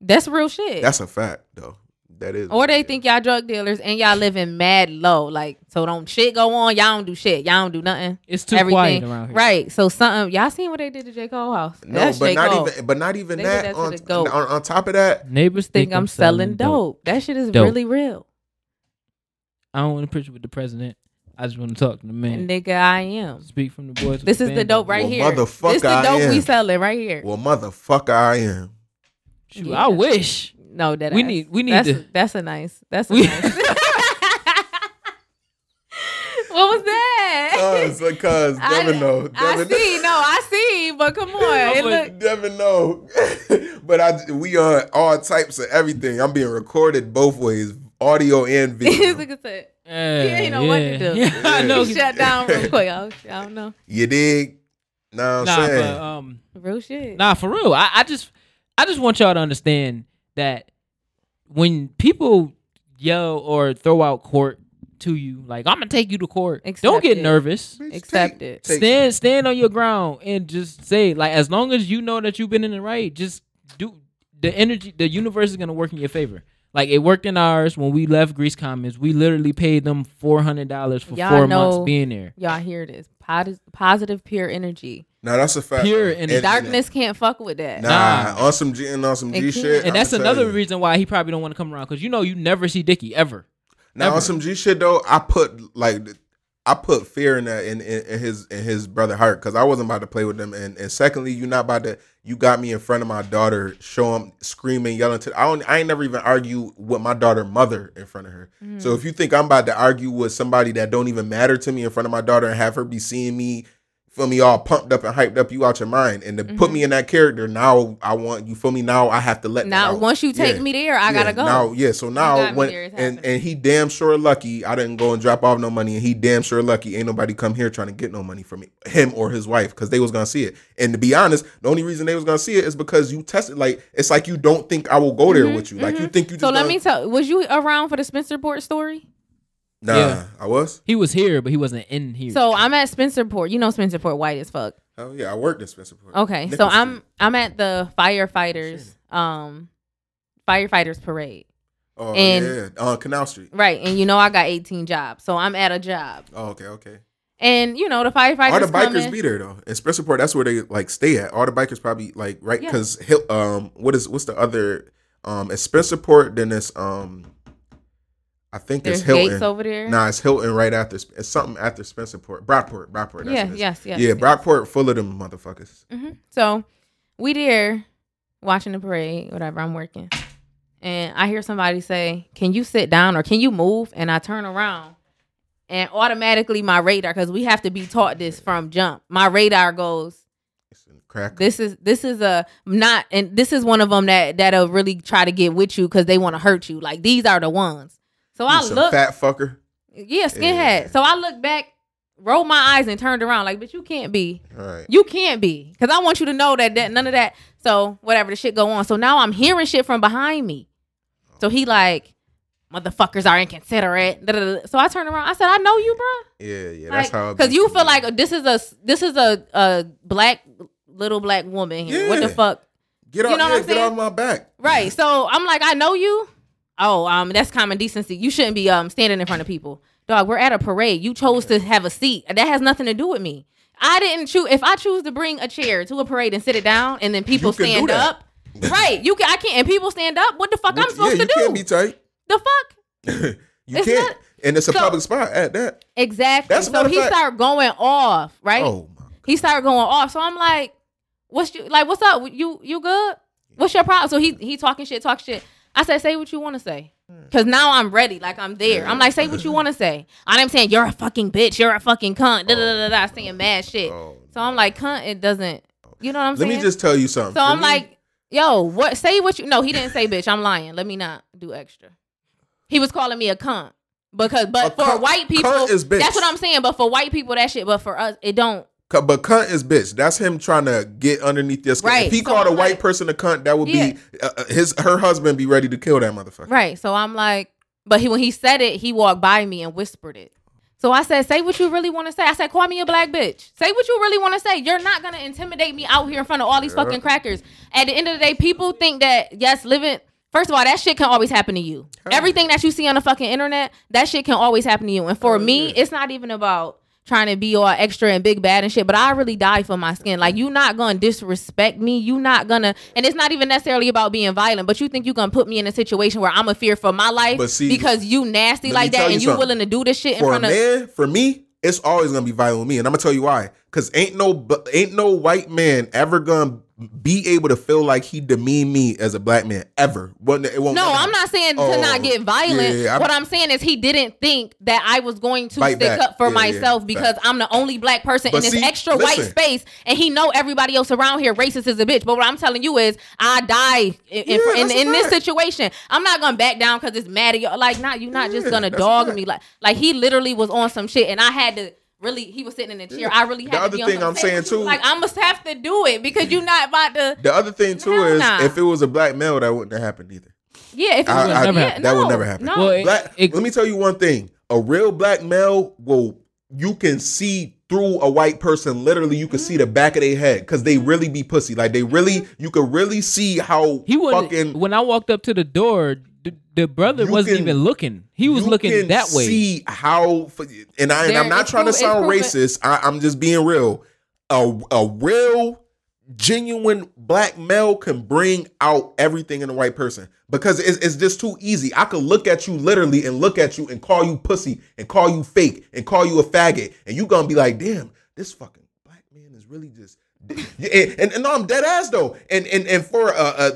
That's real shit. that's a fact, though. That is. or they think y'all drug dealers and y'all living mad low. Like, so don't shit go on. Y'all don't do shit. Y'all don't do nothing. it's too Everything. quiet around here. Right. So something y'all seen what they did to J. Cole house. No, That's but J. not Cole. even, but not even They did that. that to on, the goat. on, on top of that, Neighbors think I'm selling dope. That shit is Dope. really real. I don't want to picture with the president. I just want to talk to the man. Nigga, I am. Speak from the boys. with This is the dope on. right Well, here. motherfucker, This is the I dope we selling right here. well, motherfucker, I am. Shoot, Yeah. I wish. No, that We ass. need- we need that's to- A, that's a nice. That's a We- nice. what was that? Cause, cause I- Devin know. I see. No, I see. But come on, it look. Devin know. but I, we are all types of everything. I'm being recorded both ways, audio and This video. nigga said, Yeah, "He ain't know what to do." Yeah, I know. He shut down real quick. Shit, I don't know. you dig? Nah, I'm Nah, saying. but um, Real shit. Nah, for real. I, I just I just want y'all to understand that when people yell or throw out court to you, like I'm gonna take you to court. Accept don't get it. nervous. Bitch, accept take- it. take- stand stand on your ground and just say like as long as you know that you've been in the right, just do the energy the universe is gonna work in your favor. Like it worked in ours when we left Greece Commons. We literally paid them four hundred dollars for Y'all four know- months being there. Y'all hear this? Pos- positive, pure energy. Nah, that's a fact. Pure And- energy. Darkness can't fuck with that. Nah, Nah. on some G and on some It G can't. shit. And that's I'ma another you. reason why he probably don't want to come around because you know you never see Dickie ever. Now Ever. on some G shit though, I put like I put fear in that in, in, in his in his brother heart because I wasn't about to play with them. And and secondly, you're not about to. You got me in front of my daughter, show him screaming, yelling. To I don't. I ain't never even argue with my daughter mother in front of her. So mm. if you think I'm about to argue with somebody that don't even matter to me in front of my daughter and have her be seeing me. Feel me all pumped up and hyped up, you out your mind, and to put me in that character. Now I want you. Feel me now. I have to let Now, out. once you take Yeah. me there, I gotta go. Now, yeah. So now when there, and and he damn sure lucky I didn't go and drop off no money, and he damn sure lucky ain't nobody come here trying to get no money from me, him or his wife, because they was gonna see it. And to be honest, the only reason they was gonna see it is because you tested. Like it's like you don't think I will go there with you. Like you think you. Mm-hmm, so let gonna- me tell. Was you around for the Spencerport story? Nah, Yeah. I was. He was here, but he wasn't in here. So I'm at Spencerport. You know Spencerport, white as fuck. Oh yeah, I worked in Spencer. Port. Okay, so Nichols I'm I'm at the firefighters um firefighters parade. Oh and- yeah, on Canal Street. Right, and you know I got 18 jobs, so I'm at a job, Oh okay, okay. and you know the firefighters. All the come bikers in- be there though. In Spencerport, that's where they like stay at. All the bikers probably like right because Hill. Um, what is what's the other? Um, it's Spencerport. Then it's um, I think There's it's Hilton. gates over there. Nah, it's Hilton right after. It's something after Spencerport. Brockport. Brockport. That's yeah, what it is. yes, yes. yeah, yes. Brockport full of them motherfuckers. hmm So we there watching the parade, whatever. I'm working, and I hear somebody say, "Can you sit down or can you move?" And I turn around, and automatically my radar, because we have to be taught this from jump. My radar goes, crack. "This is this is a not," and this is one of them that that'll really try to get with you because they want to hurt you. Like these are the ones. So I You some look, fat fucker. yeah, skinhead. Yeah. So I look back, rolled my eyes, and turned around. Like, but you can't be. Right. You can't be, because I want you to know that, that none of that. So whatever the shit go on. So now I'm hearing shit from behind me. So he like, motherfuckers are inconsiderate. da, da, da. So I turned around. I said, I know you, bro. Yeah, yeah. That's how. Because you feel like this is a this is a a black little black woman here. What the fuck? get off, you know yeah, get off my back. Right. So I'm like, I know you. Oh, um, that's common decency. You shouldn't be um standing in front of people. Dog, we're at a parade. You chose to have a seat. That has nothing to do with me. I didn't choose. If I choose to bring a chair to a parade and sit it down, and then people You can do stand up, right? You can. I can't. And people stand up. What the fuck I'm supposed yeah, to do? you can't be tight. the fuck? you It's can't. not- and it's a So- public spot at that. Exactly. That's so he fact- started going off. Right. Oh my. God. He started going off. So I'm like, what's you like? What's up? You you good? What's your problem? So he he talking shit, talk shit. I said, say what you want to say. Hmm. Cause now I'm ready. Like I'm there. I'm like, say what you want to say. I'm saying you're a fucking bitch. You're a fucking cunt. Da da da da. da oh. saying mad shit. Oh. So I'm like, cunt. It doesn't. You know what I'm saying? Let me just tell you something. so For I'm me- like, yo, what? Say what you. No, he didn't say bitch. I'm lying. Let me not do extra. He was calling me a cunt because, but A for cunt- white people, cunt is bitch. that's what I'm saying. But for white people, that shit. But for us, it don't. But cunt is bitch. That's him trying to get underneath your skin. Right. If he So called a I'm white like- person a cunt, that would Yeah. be uh, uh, his her husband be ready to kill that motherfucker. Right. So I'm like, but he when he said it, he walked by me and whispered it. So I said, say what you really want to say. I said, call me a black bitch. Say what you really want to say. You're not gonna intimidate me out here in front of all these Yeah. fucking crackers. At the end of the day, people think that yes, living First of all, that shit can always happen to you. Hell Everything that you see on the fucking internet, that shit can always happen to you. And for Hell me, yeah. it's not even about trying to be all extra and big bad and shit, but I really die for my skin. Like you not gonna disrespect me. You not gonna and it's not even necessarily about being violent, but you think you gonna put me in a situation where I'm a fear for my life see, because you nasty like that you and you willing to do this shit in For a front of man, for me, it's always gonna be violent with me, and I'm gonna tell you why. Cause ain't no ain't no white man ever gonna be able to feel like he demean me as a black man ever. It won't No, I'm not saying to Oh, not get violent. yeah, I'm- what I'm saying is he didn't think that I was going to stick back. up for Yeah, myself yeah, because fact. I'm the only black person But in this see, extra white space, and he know everybody else around here racist as a bitch. But what I'm telling you is, I die in, in, in, in this situation. I'm not gonna back down because it's mad at you. Like, not you're not just gonna dog me. Like, like he literally was on some shit, and I had to. Really, he was sitting in the chair. Yeah. I really had The to other be on thing some I'm saying, too- Like I must have to do it because you're not about to. The other thing too Hell is nah. if it was a black male, that wouldn't have happened either. Yeah, if it I- was, I- never yeah, happen. that would never happen. No, Well, it- Black. it- let me tell you one thing: a real black male will. You can see through a white person. Literally, you can see the back of their head because they really be pussy. Like they really, mm-hmm. you can really see how he was fucking. when I walked up to the door. The, the brother You wasn't can- even looking. He was you looking can that way. See how, and I and There- I'm not trying to pro- sound racist. I, I'm just being real. A a real genuine black male can bring out everything in a white person because it's, it's just too easy. I could look at you literally and look at you and call you pussy and call you fake and call you a faggot, and you gonna be like, damn, this fucking black man is really just. And, and, and no, I'm dead ass though. And and and for uh, uh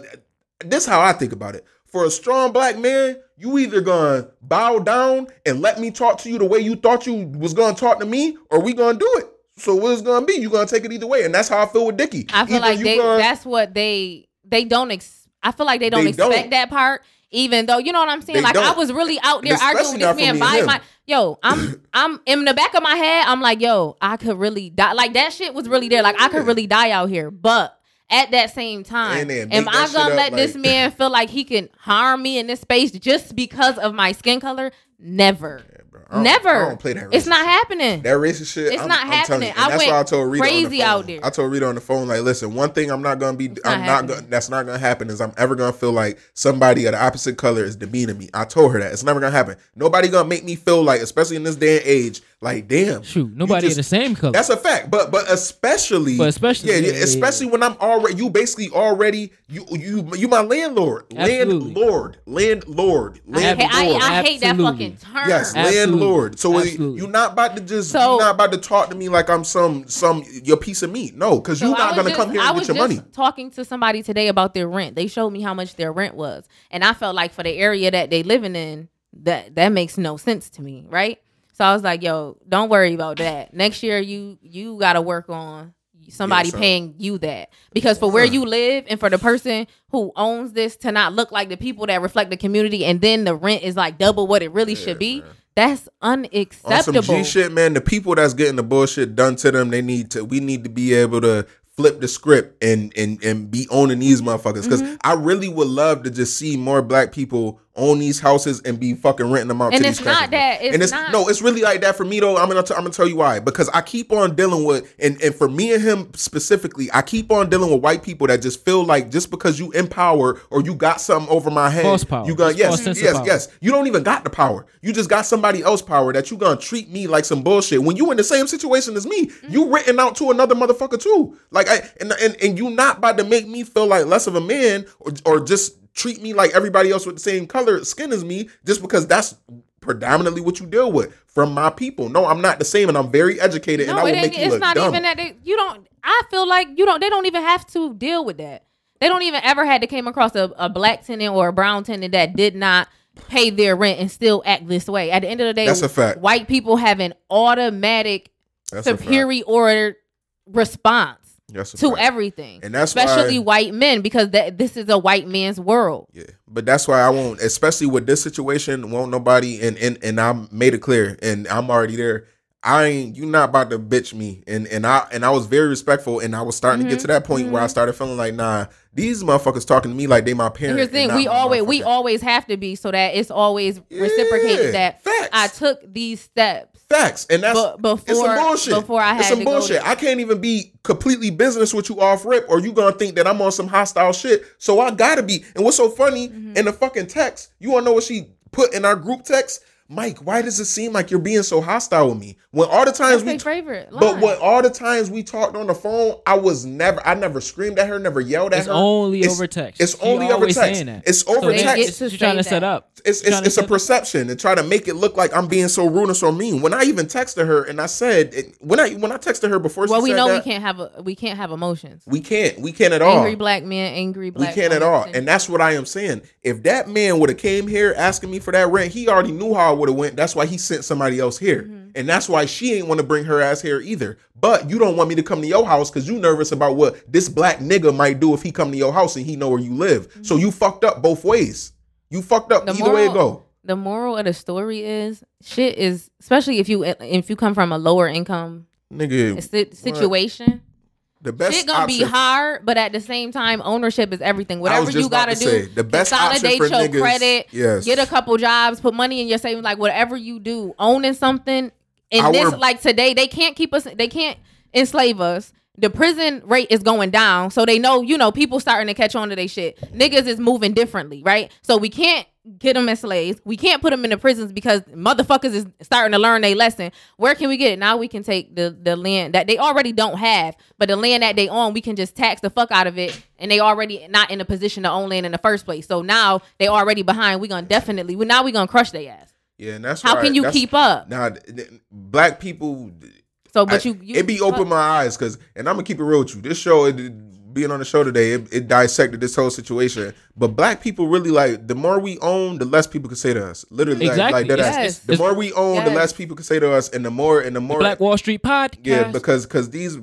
this how I think about it. For a strong black man, you either gonna bow down and let me talk to you the way you thought you was gonna talk to me, or we gonna do it. So what it's gonna be? You gonna take it either way, and that's how I feel with Dickie. I feel Either like they gonna- that's what they they don't ex I feel like they don't They expect don't. that part. Even though you know what I'm saying, They like I don't. was really out there arguing with this man by my yo. I'm I'm in the back of my head. I'm like yo, I could really die. Like that shit was really there. Like I could really die out here. But at that same time, am I gonna up, let this like- man feel like he can harm me in this space just because of my skin color? Never. Yeah. Never. I don't play that. It's not shit. happening. That racist shit. It's I'm, not I'm happening. you. I that's went why I told Rita crazy out there. I told Rita on the phone, like, listen, one thing I'm not gonna be, not I'm not gonna, that's not gonna happen is I'm ever gonna feel like somebody of the opposite color is demeaning me. I told her that it's never gonna happen. Nobody gonna make me feel like, especially in this day and age, like, damn, Shoot, nobody just- the same color. That's a fact, but but especially, But especially- yeah, yeah, yeah, yeah, especially when I'm already, you basically already, you you you my landlord, Absolutely. landlord, landlord, I, hate- landlord. I, I hate that fucking term. Yes, Absolutely. landlord. So Absolutely. you're not about to just So- you're not about to talk to me like I'm some some your piece of meat. No, because So you're not gonna just- come here I and was get your just money. Talking to somebody today about their rent, they showed me how much their rent was, and I felt like for the area that they living in, that that makes no sense to me, right? So I was like, "Yo, don't worry about that. Next year, you you got to work on somebody so- paying you that because for where you live and for the person who owns this to not look like the people that reflect the community, and then the rent is like double what it really should be. That's On some unacceptable. G shit, man. The people that's getting the bullshit done to them, they need to. We need to be able to flip the script and and and be owning these motherfuckers. Because Mm-hmm. I really would love to just see more black people own these houses and be fucking renting them out. And to it's these not that- it's and it's not- no, it's really like that for me though. I'm gonna t- I'm gonna tell you why. Because I keep on dealing with and and for me and him specifically, I keep on dealing with white people that just feel like just because you in power or you got something over my head, False power. you gonna yes false yes yes you don't even got the power. You just got somebody else power that you gonna treat me like some bullshit. When you in the same situation as me, you mm-hmm. written out to another motherfucker too. Like I and and, and you not about to make me feel like less of a man or or just treat me like everybody else with the same color skin as me just because that's predominantly what you deal with from my people. No, I'm not the same and I'm very educated and I No, will it make you it's not dumb. even that they, you don't. I feel like you don't. They don't even have to deal with that. They don't even ever had to came across a, a black tenant or a brown tenant that did not pay their rent and still act this way. At the end of the day, That's a fact. White people have an automatic That's superior response That's to fact. everything, And that's especially why- white men because that this is a white man's world. Yeah, but that's why I won't, especially with this situation, won't nobody. And and and I made it clear, and I'm already there. I ain't you not about to bitch me, and and I and I was very respectful, and I was starting to get to mm-hmm. that point where I mm-hmm. started feeling like, nah, these motherfuckers talking to me like they my parents. here's the thing: we always we always have to be so that it's always reciprocated that facts. I took these steps. Facts, and that's But before- it's some bullshit. before I it's some to bullshit. to- I can't even be completely business with you off rip, or you gonna think that I'm on some hostile shit. So I gotta be. And what's so funny Mm-hmm. in the fucking text? You wanna know what she put in our group text? Mike, why does it seem like you're being so hostile with me? When all the times That's we their favorite But when all the times we talked on the phone, I was never, I never screamed at her, never yelled at her. It's her. only over text. It's She only over text. that. It's So over they get text. to She's trying to say set up. It's She's it's, it's a perception and try to make it look like I'm being so rude and so mean. When I even texted her and I said it- when I when I texted her before well, she we said know that, we can't have a, we can't have emotions. we can't we can't at all. Angry black man, angry black. We can't at all, and that's what I am saying. If that man would have came here asking me for that rent, he already knew how I would have went. That's why he sent somebody else here, Mm-hmm. and that's why she ain't want to bring her ass here either. But you don't want me to come to your house because you nervous about what this black nigga might do if he come to your house and he know where you live. So you fucked up both ways. You fucked up Mm-hmm. The either way it moral- go. the moral of the story is shit is especially if you if you come from a lower income Nigga, si- situation. The best Shit gonna be hard, but at the same time, ownership is everything. Whatever you gotta to do, say, the best option consolidate for your niggas- credit, yes. get a couple jobs, put money in your savings, like whatever you do, owning something. In Our- this, like today, they can't keep us. They can't enslave us. The prison rate is going down, so they know, you know, people starting to catch on to their shit. Niggas is moving differently, right? So we can't get them as slaves. We can't put them in the prisons because motherfuckers is starting to learn their lesson. Where can we get it? Now we can take the the land that they already don't have, but the land that they own, we can just tax the fuck out of it, and they already not in a position to own land in the first place. So now they already behind. We gonna definitely. We now we gonna crush their ass. Yeah, and that's How can you keep up? Now, black people. So, but I- you, you it be open my eyes because, and I'm gonna keep it real with you. This show, it, being on the show today, it, it dissected this whole situation. But black people really like the more we own, the less people can say to us. Literally, like- Exactly. like, that. Yes. ass. The more we own, the less people can say to us, and the more and the more Black Wall Street podcast. Yeah, because because these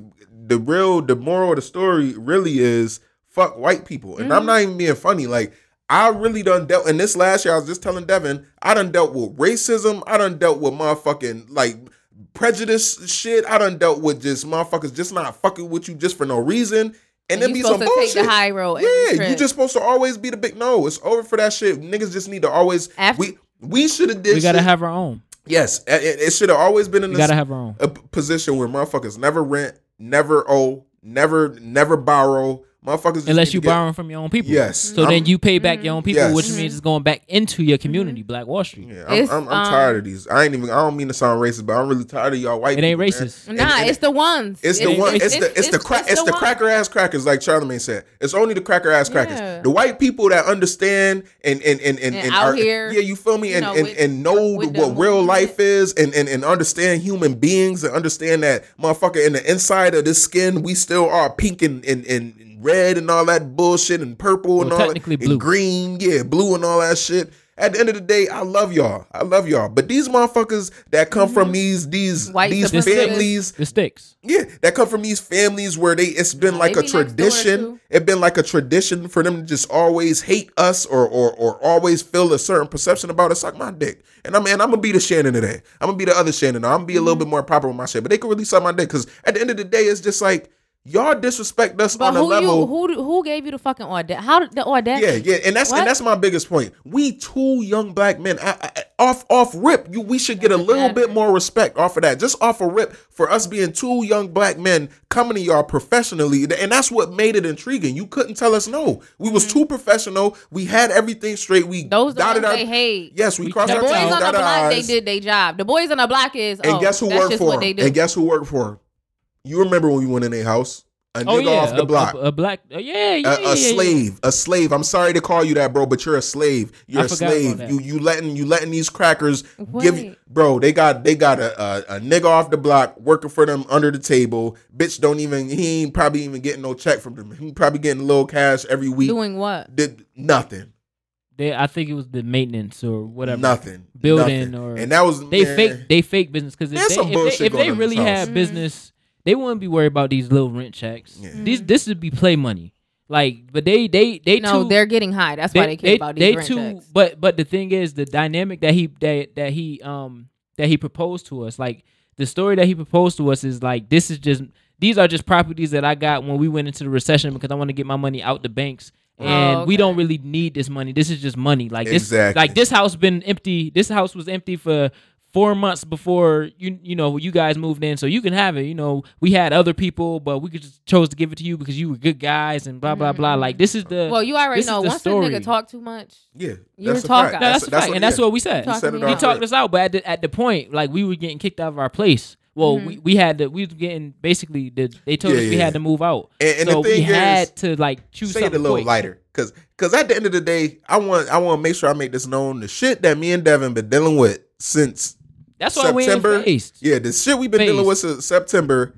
the real the moral of the story really is fuck white people, and I'm mm-hmm. not even being funny. Like I really done dealt in this last year. I was just telling Devin, I done dealt with racism. I done dealt with motherfucking like prejudice shit. I done dealt with just motherfuckers just not fucking with you just for no reason. And, And then be some supposed to take bullshit. the high road Yeah, you just supposed to always be the big no. It's over for that shit. Niggas just need to always. After- we we should have did. we gotta shit- have our own. Yes, it, it should have always been in We this gotta have our own. a p- position where motherfuckers never rent, never owe, never never borrow. Motherfuckers Unless you to get- borrowing from your own people. Yes. So I'm- then you pay back your own people, Yes. which means it's going back into your community, Black Wall Street. Yeah, I'm, I'm, I'm um, tired of these. I ain't even. I don't mean to sound racist, but I'm really tired of y'all white. People. It ain't people, racist. And- Nah, and it's the ones. It's the one. racist. It's the it's the crack. It's the one. cracker ass crackers, like Charlamagne said. It's only the cracker ass crackers. Yeah. The white people that understand and and and and, And and out are, here, yeah, you feel me, you and know, and, with- and know with what real life is, and, and and understand human beings, and understand that motherfucker in the inside of this skin, we still are pink and and, and red and all that bullshit, and purple and all technically that, blue. and green, yeah, blue and all that shit. At the end of the day, I love y'all. I love y'all. But these motherfuckers that come from these these White these supremacists. families, The sticks. yeah, that come from these families where they it's been Nah, like a be next door, tradition. It's been like a tradition for them to just always hate us or or or always feel a certain perception about us. Suck my dick, and I'm and I'm gonna be the Shannon today. I'm gonna be the other Shannon. I'm gonna be a Mm-hmm. little bit more proper with my shit, but they can really suck my dick because at the end of the day, it's just like y'all disrespect us But on a who level. you who who gave you the fucking audacity? How the audacity? Yeah, yeah, and that's What? and that's my biggest point. We two young black men, I, I, off off rip, you we should get a little bit more respect off of that. Just off a rip for us being two young black men coming to y'all professionally, and that's what made it intriguing. You couldn't tell us no. We was too professional. We had everything straight. We Mm-hmm. Those the dotted ones our they hate. yes, we, We crossed The our boys T's, on the dotted our block, they did their job. The boys on the block is And oh, guess who that's worked for what him? they do. And guess who worked for him? You remember when we went in their house? A Oh nigga yeah, off the a, block. A, a black. uh, yeah, yeah, a, a yeah, yeah. slave, a slave. I'm sorry to call you that, bro, but you're a slave. You're I a slave. about that. You you letting you letting these crackers give you, bro. They got they got a, a a nigga off the block working for them under the table. Bitch don't even he ain't probably even getting no check from them. He probably getting a little cash every week. Doing what? Did nothing, They, I think it was the maintenance or whatever. nothing, Building nothing. or- and that was They man, fake. They fake business because if they, if they, if they really had Mhm. business, they wouldn't be worried about these little rent checks. Yeah. These this would be play money. Like, but they they they no, too, they're getting high. That's why they care about these they rent too, checks. But but the thing is, the dynamic that he that that he um that he proposed to us, like the story that he proposed to us is like this is just these are just properties that I got when we went into the recession because I want to get my money out the banks. And Oh, we don't really need this money. This is just money. Like this, Exactly. like this house been empty. This house was empty for four months before you you know you guys moved in, so you can have it. You know, we had other people, but we could just chose to give it to you because you were good guys and blah blah blah. Like this is the Well, you already know the once story. a nigga talk too much. yeah. You're that's talking. No, that's, a fact, and that's what we said. Talk He said to it me. He talked rip. us out, but at the, at the point, like we were getting kicked out of our place. Well, Mm-hmm. we, we had to. We was getting basically. The, they told Yeah, us we yeah. had to move out, And- and the so we thing is, had to like choose say it a little quick. lighter because because at the end of the day i want i want to make sure i make this known the shit that me and devin been dealing with since That's why we september ain't faced. yeah the shit we've been dealing with since september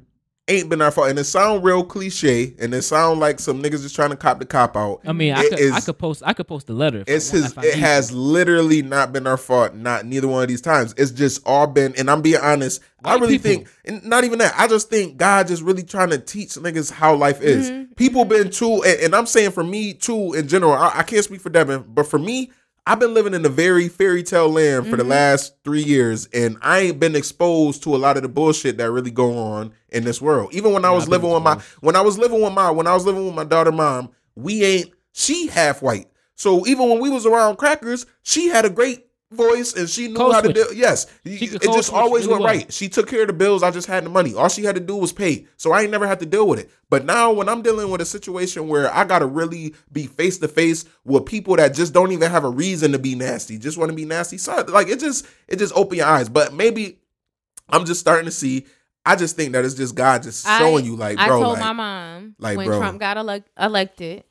ain't been our fault and it sound real cliche and it sound like some niggas just trying to cop the cop out I mean, I could is- I could post I could post a letter. if I it's want- his I it has to. literally not been our fault not neither one of these times it's just all been and i'm being honest i really people. think and not even that i just think god just really trying to teach niggas how life is Mm-hmm. people been too and, and i'm saying for me too in general I, I can't speak for devin but for me I've been living in a very fairy tale land for the Mm-hmm. last three years, and I ain't been exposed to a lot of the bullshit that really go on in this world. Even when I was I've living with my when I was living with my when I was living with my daughter mom, we ain't she half white. So even when we was around crackers, she had a great voice and she knew how to Code do. Yes, it just always went right. She took care of the bills. I just had the money. All she had to do was pay, so I ain't never had to deal with it. But now when I'm dealing with a situation where I gotta really be face to face with people that just don't even have a reason to be nasty, just want to be nasty, so like it just it just open your eyes. But maybe I'm just starting to see. I just think that it's just God just I- showing you like, bro. I told like, my mom like, when bro. Trump got elec- elected,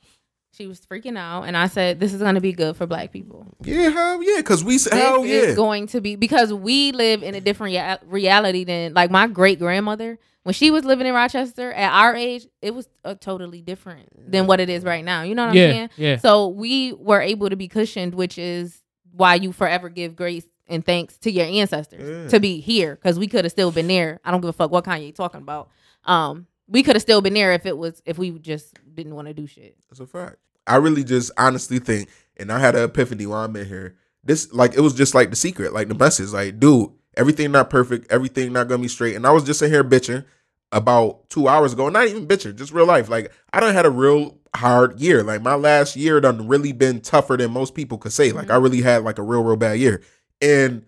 she was freaking out, and I said, "This is going to be good for Black people. yeah, hell yeah, because we This hell yeah, is going to be because we live in a different rea- reality than like my great grandmother when she was living in Rochester at our age. It was uh, totally different than what it is right now. You know what Yeah, I'm saying? yeah. So we were able to be cushioned, which is why you forever give grace and thanks to your ancestors Yeah. to be here because we could have still been there. I don't give a fuck what Kanye talking about. Um, we could have still been there if it was if we just didn't want to do shit. That's a fact. I really just honestly think, and I had an epiphany while I'm in here. This like it was just like the secret, like the message, like dude, everything not perfect, everything not gonna be straight. And I was just in here bitching about two hours ago, not even bitching, just real life. Like I done had a real hard year. Like my last year done really been tougher than most people could say. Like I mm-hmm. really had like a real, real bad year. And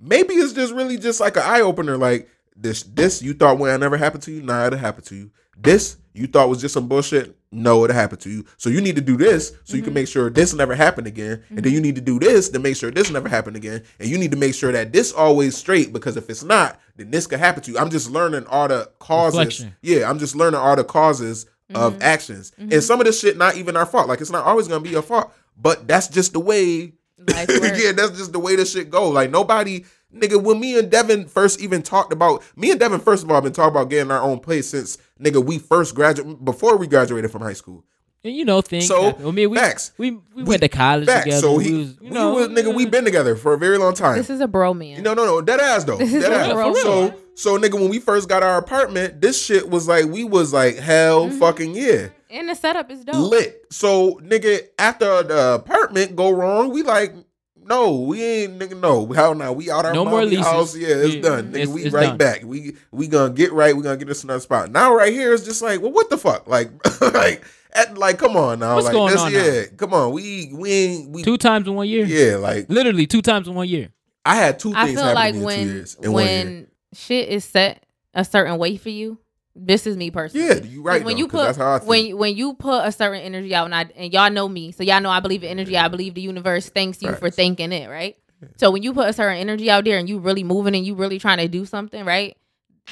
maybe it's just really just like an eye opener. Like this, this you thought would never happen to you, nah, it'll happen to you. This you thought was just some bullshit, no, it'll happen to you. So you need to do this so you can mm-hmm. make sure this never happen again, and then you mm-hmm. need to do this to make sure this never happen again, and you need to make sure that this always straight because if it's not, then this could happen to you. I'm just learning all the causes. Reflection. Yeah, I'm just learning all the causes of mm-hmm. actions, and some of this shit not even our fault. Like it's not always gonna be your fault, but that's just the way yeah, that's just the way this shit go. Like nobody, nigga. When me and Devin first even talked about, me and Devin first of all I've been talking about getting our own place since nigga we first graduated before we graduated from high school. And you know things. So, happen. I mean, we facts. we, we, went to college Facts. together. So we he, was, we you know, was, nigga, we been together for a very long time. This is a bro man. No, no, no, dead ass though. This is Dead for ass. real. So, so nigga, when we first got our apartment, this shit was like we was like hell Mm-hmm. fucking yeah. and the setup is dope. lit. So nigga, after the apartment go wrong, we like, no, we ain't nigga. No, hell no, we out our No more mommy leases. house. Yeah, it's Yeah, done. Nigga, it's- we it's right done. back. We we gonna get right. We gonna get us another spot. Now right here is just like, well, what the fuck? Like, like, at, like, come on now. What's like, going this, on now? yeah, come on. We we ain't we. two times in one year. yeah, like Literally two times in one year. I had two I feel like in when years in year. when shit is set a certain way for you, this is me personally. Yeah, you right. when though, you put that's how I think. when when you put a certain energy out, and I and y'all know me, so y'all know I believe in energy. I believe the universe thanks you for Facts. thinking it, right? So when you put a certain energy out there and you really moving and you really trying to do something, right?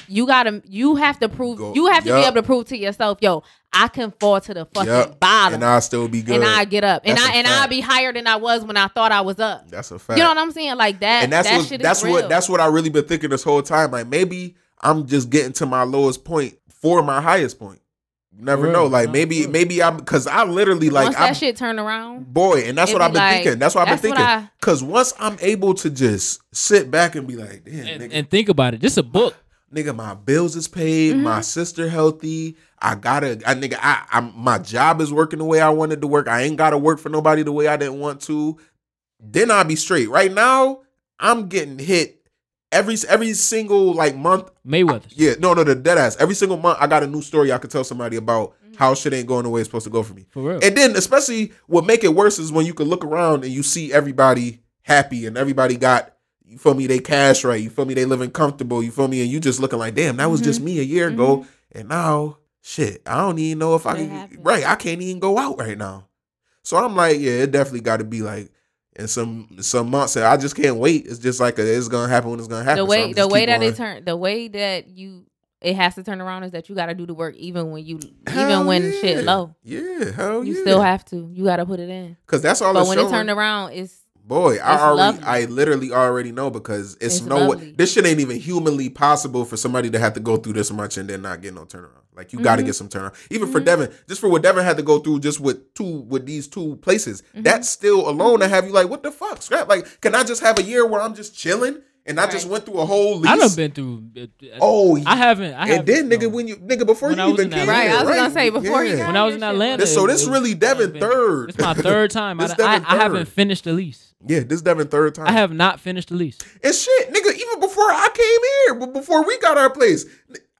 You gotta, you have to prove, Go- you have to be able to prove to yourself, yo, I can fall to the fucking Yup. bottom, and I'll still be good. and I get up, and I and I be higher than I was when I thought I was up. that's a fact. You know what I'm saying? Like that. and that's that what shit that's real. what that's what I really been thinking this whole time. Like maybe I'm just getting to my lowest point for my highest point. You never For know. Like maybe for maybe I'm because I literally like Once I'm that shit turn around, boy, and that's what I've been like- thinking. That's what I've been what thinking. I- Because once I'm able to just sit back and be like, damn, And, nigga, and think about it. This is a book. nigga, my bills is paid, Mm-hmm. my sister healthy. I gotta, I nigga, I, I'm my job is working the way I wanted to work. I ain't gotta work for nobody the way I didn't want to. Then I'll be straight. Right now, I'm getting hit every every single like month. Mayweather. Yeah, no, no, the dead ass. Every single month, I got a new story I could tell somebody about how shit ain't going the way it's supposed to go for me. For real. And then, especially what make it worse is when you can look around and you see everybody happy and everybody got you feel me they cash right. You feel me they living comfortable. You feel me and you just looking like damn that was just mm-hmm. me a year ago mm-hmm. and now shit I don't even know if I What can happened? right I can't even go out right now. So I'm like yeah it definitely got to be like in some some months I just can't wait. It's just like a, it's gonna happen when it's gonna happen. the way I'm the way that on- it turn the way that you it has to turn around is that you got to do the work even when you Hell even when yeah. shit low. Yeah, hell You yeah. still have to. You got to put it in. because that's all. But when it showing. turned around, it's Boy, I It's already, lovely. I literally already know because it's, It's no way. lovely. This shit ain't even humanly possible for somebody to have to go through this much and then not get no turnaround. Like you got to get some turnaround. Even for Devin, just for what Devin had to go through, just with two with these two places, Mm-hmm. that's still alone to have you like, what the fuck, scrap? Like, can I just have a year where I'm just chilling and I just went through a whole lease? I done been through. Oh, I haven't. I and haven't, then nigga, no. when you nigga before When you even came Right, I was here, gonna say, before you Yeah. got- when I was in Atlanta. This- so this it- really Devin been- third. It's my third time. I, This I, Devin I haven't finished the lease. Yeah, this is Devin third time. I have not finished the lease. And shit, nigga, even before I came here, but before we got our place,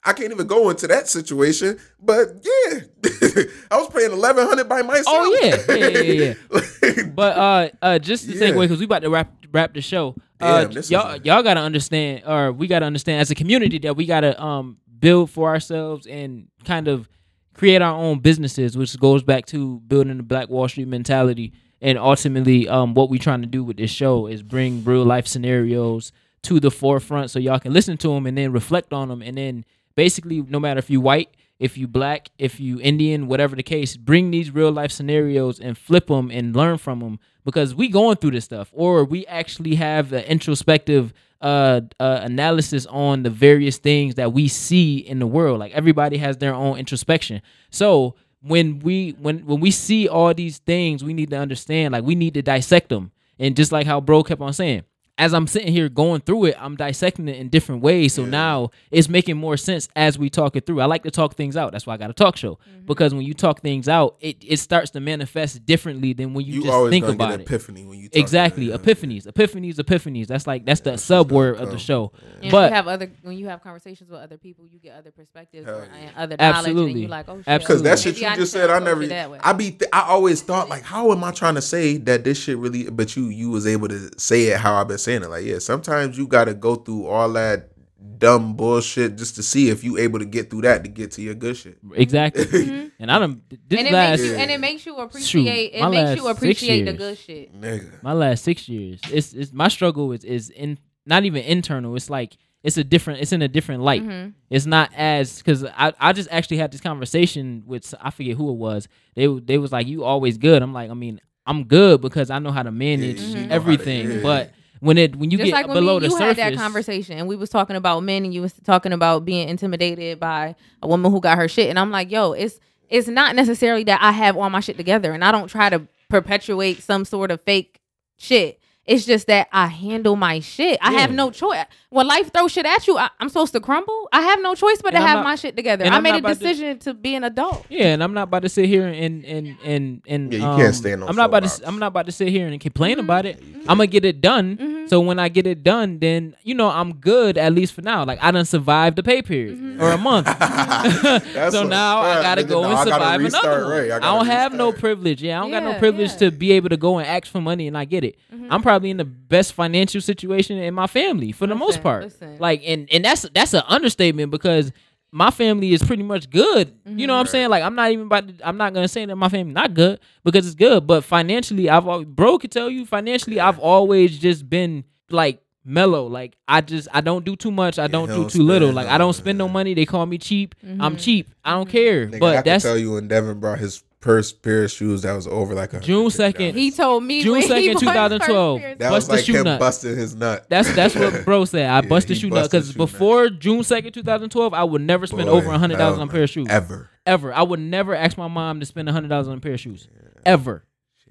I can't even go into that situation. But yeah, I was paying eleven hundred by myself. Oh, yeah. Yeah, yeah, yeah, yeah. But uh, uh, just to Yeah. segue because we about to wrap wrap the show. Uh, Damn, y'all y'all gotta understand, or we gotta understand as a community that we gotta um build for ourselves and kind of create our own businesses, which goes back to building the Black Wall Street mentality. And ultimately, um, what we're trying to do with this show is bring real life scenarios to the forefront so y'all can listen to them and then reflect on them. And then basically, no matter if you white, if you black, if you Indian, whatever the case, bring these real life scenarios and flip them and learn from them because we going through this stuff, or we actually have an introspective uh, uh analysis on the various things that we see in the world. Like everybody has their own introspection. So when we when when we see all these things, we need to understand. Like we need to dissect them. And just like how bro kept on saying, as I'm sitting here going through it, I'm dissecting it in different ways. So now it's making more sense as we talk it through. I like to talk things out. That's why I got a talk show mm-hmm. because when you talk things out, it, it starts to manifest differently than when you, You, just think about get it. epiphany when you talk Exactly, about it, yeah. epiphanies, epiphanies, epiphanies. That's like that's the sub word of the come. show. And But you have other when you have conversations with other people, you get other perspectives yeah. and other knowledge, and Absolutely. then you're like, oh shit. Because that maybe shit you I just said, I never. that way. I be. Th- I always thought like, how am I trying to say that this shit really? But you, you was able to say it how I've been saying it. Like, yeah, sometimes you got to go through all that dumb bullshit just to see if you able to get through that to get to your good shit. exactly, and I don't. This and it last makes you Yeah. and it makes you appreciate my it makes you six appreciate the good shit. Nigga. my last six years, it's it's my struggle is is in not even internal. It's like it's a different. It's in a different light. Mm-hmm. It's not as because I, I just actually had this conversation with I forget who it was. They they was like you always good. I'm like I mean I'm good because I know how to manage you know how to- everything. yeah. But when it when you Just get like when below me the you surface, had that conversation and we was talking about men and you was talking about being intimidated by a woman who got her shit and I'm like, yo, it's it's not necessarily that I have all my shit together and I don't try to perpetuate some sort of fake shit. It's just that I handle my shit. I have no choice. When life throws shit at you, I, I'm supposed to crumble. I have no choice but And to I'm have not- my shit together. I I'm made a about to- decision to, be an adult. Yeah, and I'm not about to sit here and and and and Yeah, you um, can't stand on I'm not about to. I'm not about to sit here and complain Mm-hmm. about it. I'm gonna get it done. So when I get it done, then you know I'm good at least for now. Like I done survived the pay period Mm-hmm. or a month. So a now I gotta go No, and I gotta survive restart another one. right. I I, gotta don't have no privilege. Yeah, I don't got no privilege yeah. to be able to go and ask for money and I get it. Mm-hmm. I'm probably in the best financial situation in my family for the most part. listen. Like and and that's that's an understatement because my family is pretty much good. You Mm-hmm. know what I'm saying? Like I'm not even about to, I'm not gonna say that my family not good because it's good. But financially, I've al- bro could tell you financially, I've always just been like mellow. Like I just I don't do too much. I don't do too little. Like no- I don't spend no money. They call me cheap. Mm-hmm. I'm cheap. I don't care. Nigga, but can that's tell you when Devin brought his first pair of shoes that was over like a June 2nd. He told me June when he 2nd, bought 2012. first That Bust was the like shoe him nut. busting his nut. That's that's what bro said. I Yeah, busted he shoe nut because shoe nut. before June second, two thousand twelve, I would never spend Boy, over a hundred dollars on a pair of shoes. Ever. Ever. I would never ask my mom to spend a hundred dollars on a pair of shoes. Ever.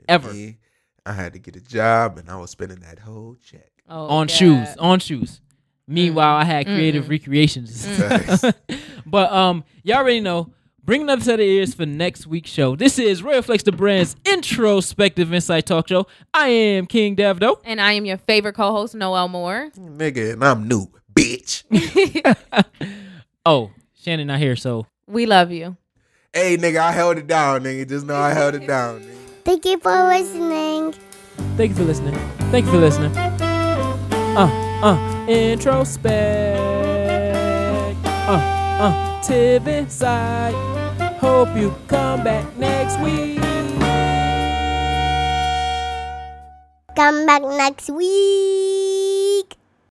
Ever. Me, I had to get a job and I was spending that whole check. Oh, on God. shoes. On shoes. Meanwhile, I had creative Mm-mm. recreations. Facts. but um, y'all already know. Bring another set of ears for next week's show. This is Royal Flex the Brand's introspective insight talk show. I am King Davdo. And I am your favorite co-host, Noel Moore. Nigga, and I'm new, bitch. Oh, Shannon not here, so We love you. hey, nigga, I held it down, nigga. Just know I held it down, nigga. Thank you for listening. Thank you for listening. Thank you for listening. Uh, uh, introspect. Uh, uh, Tiv inside. Hope you come back next week. Come back next week.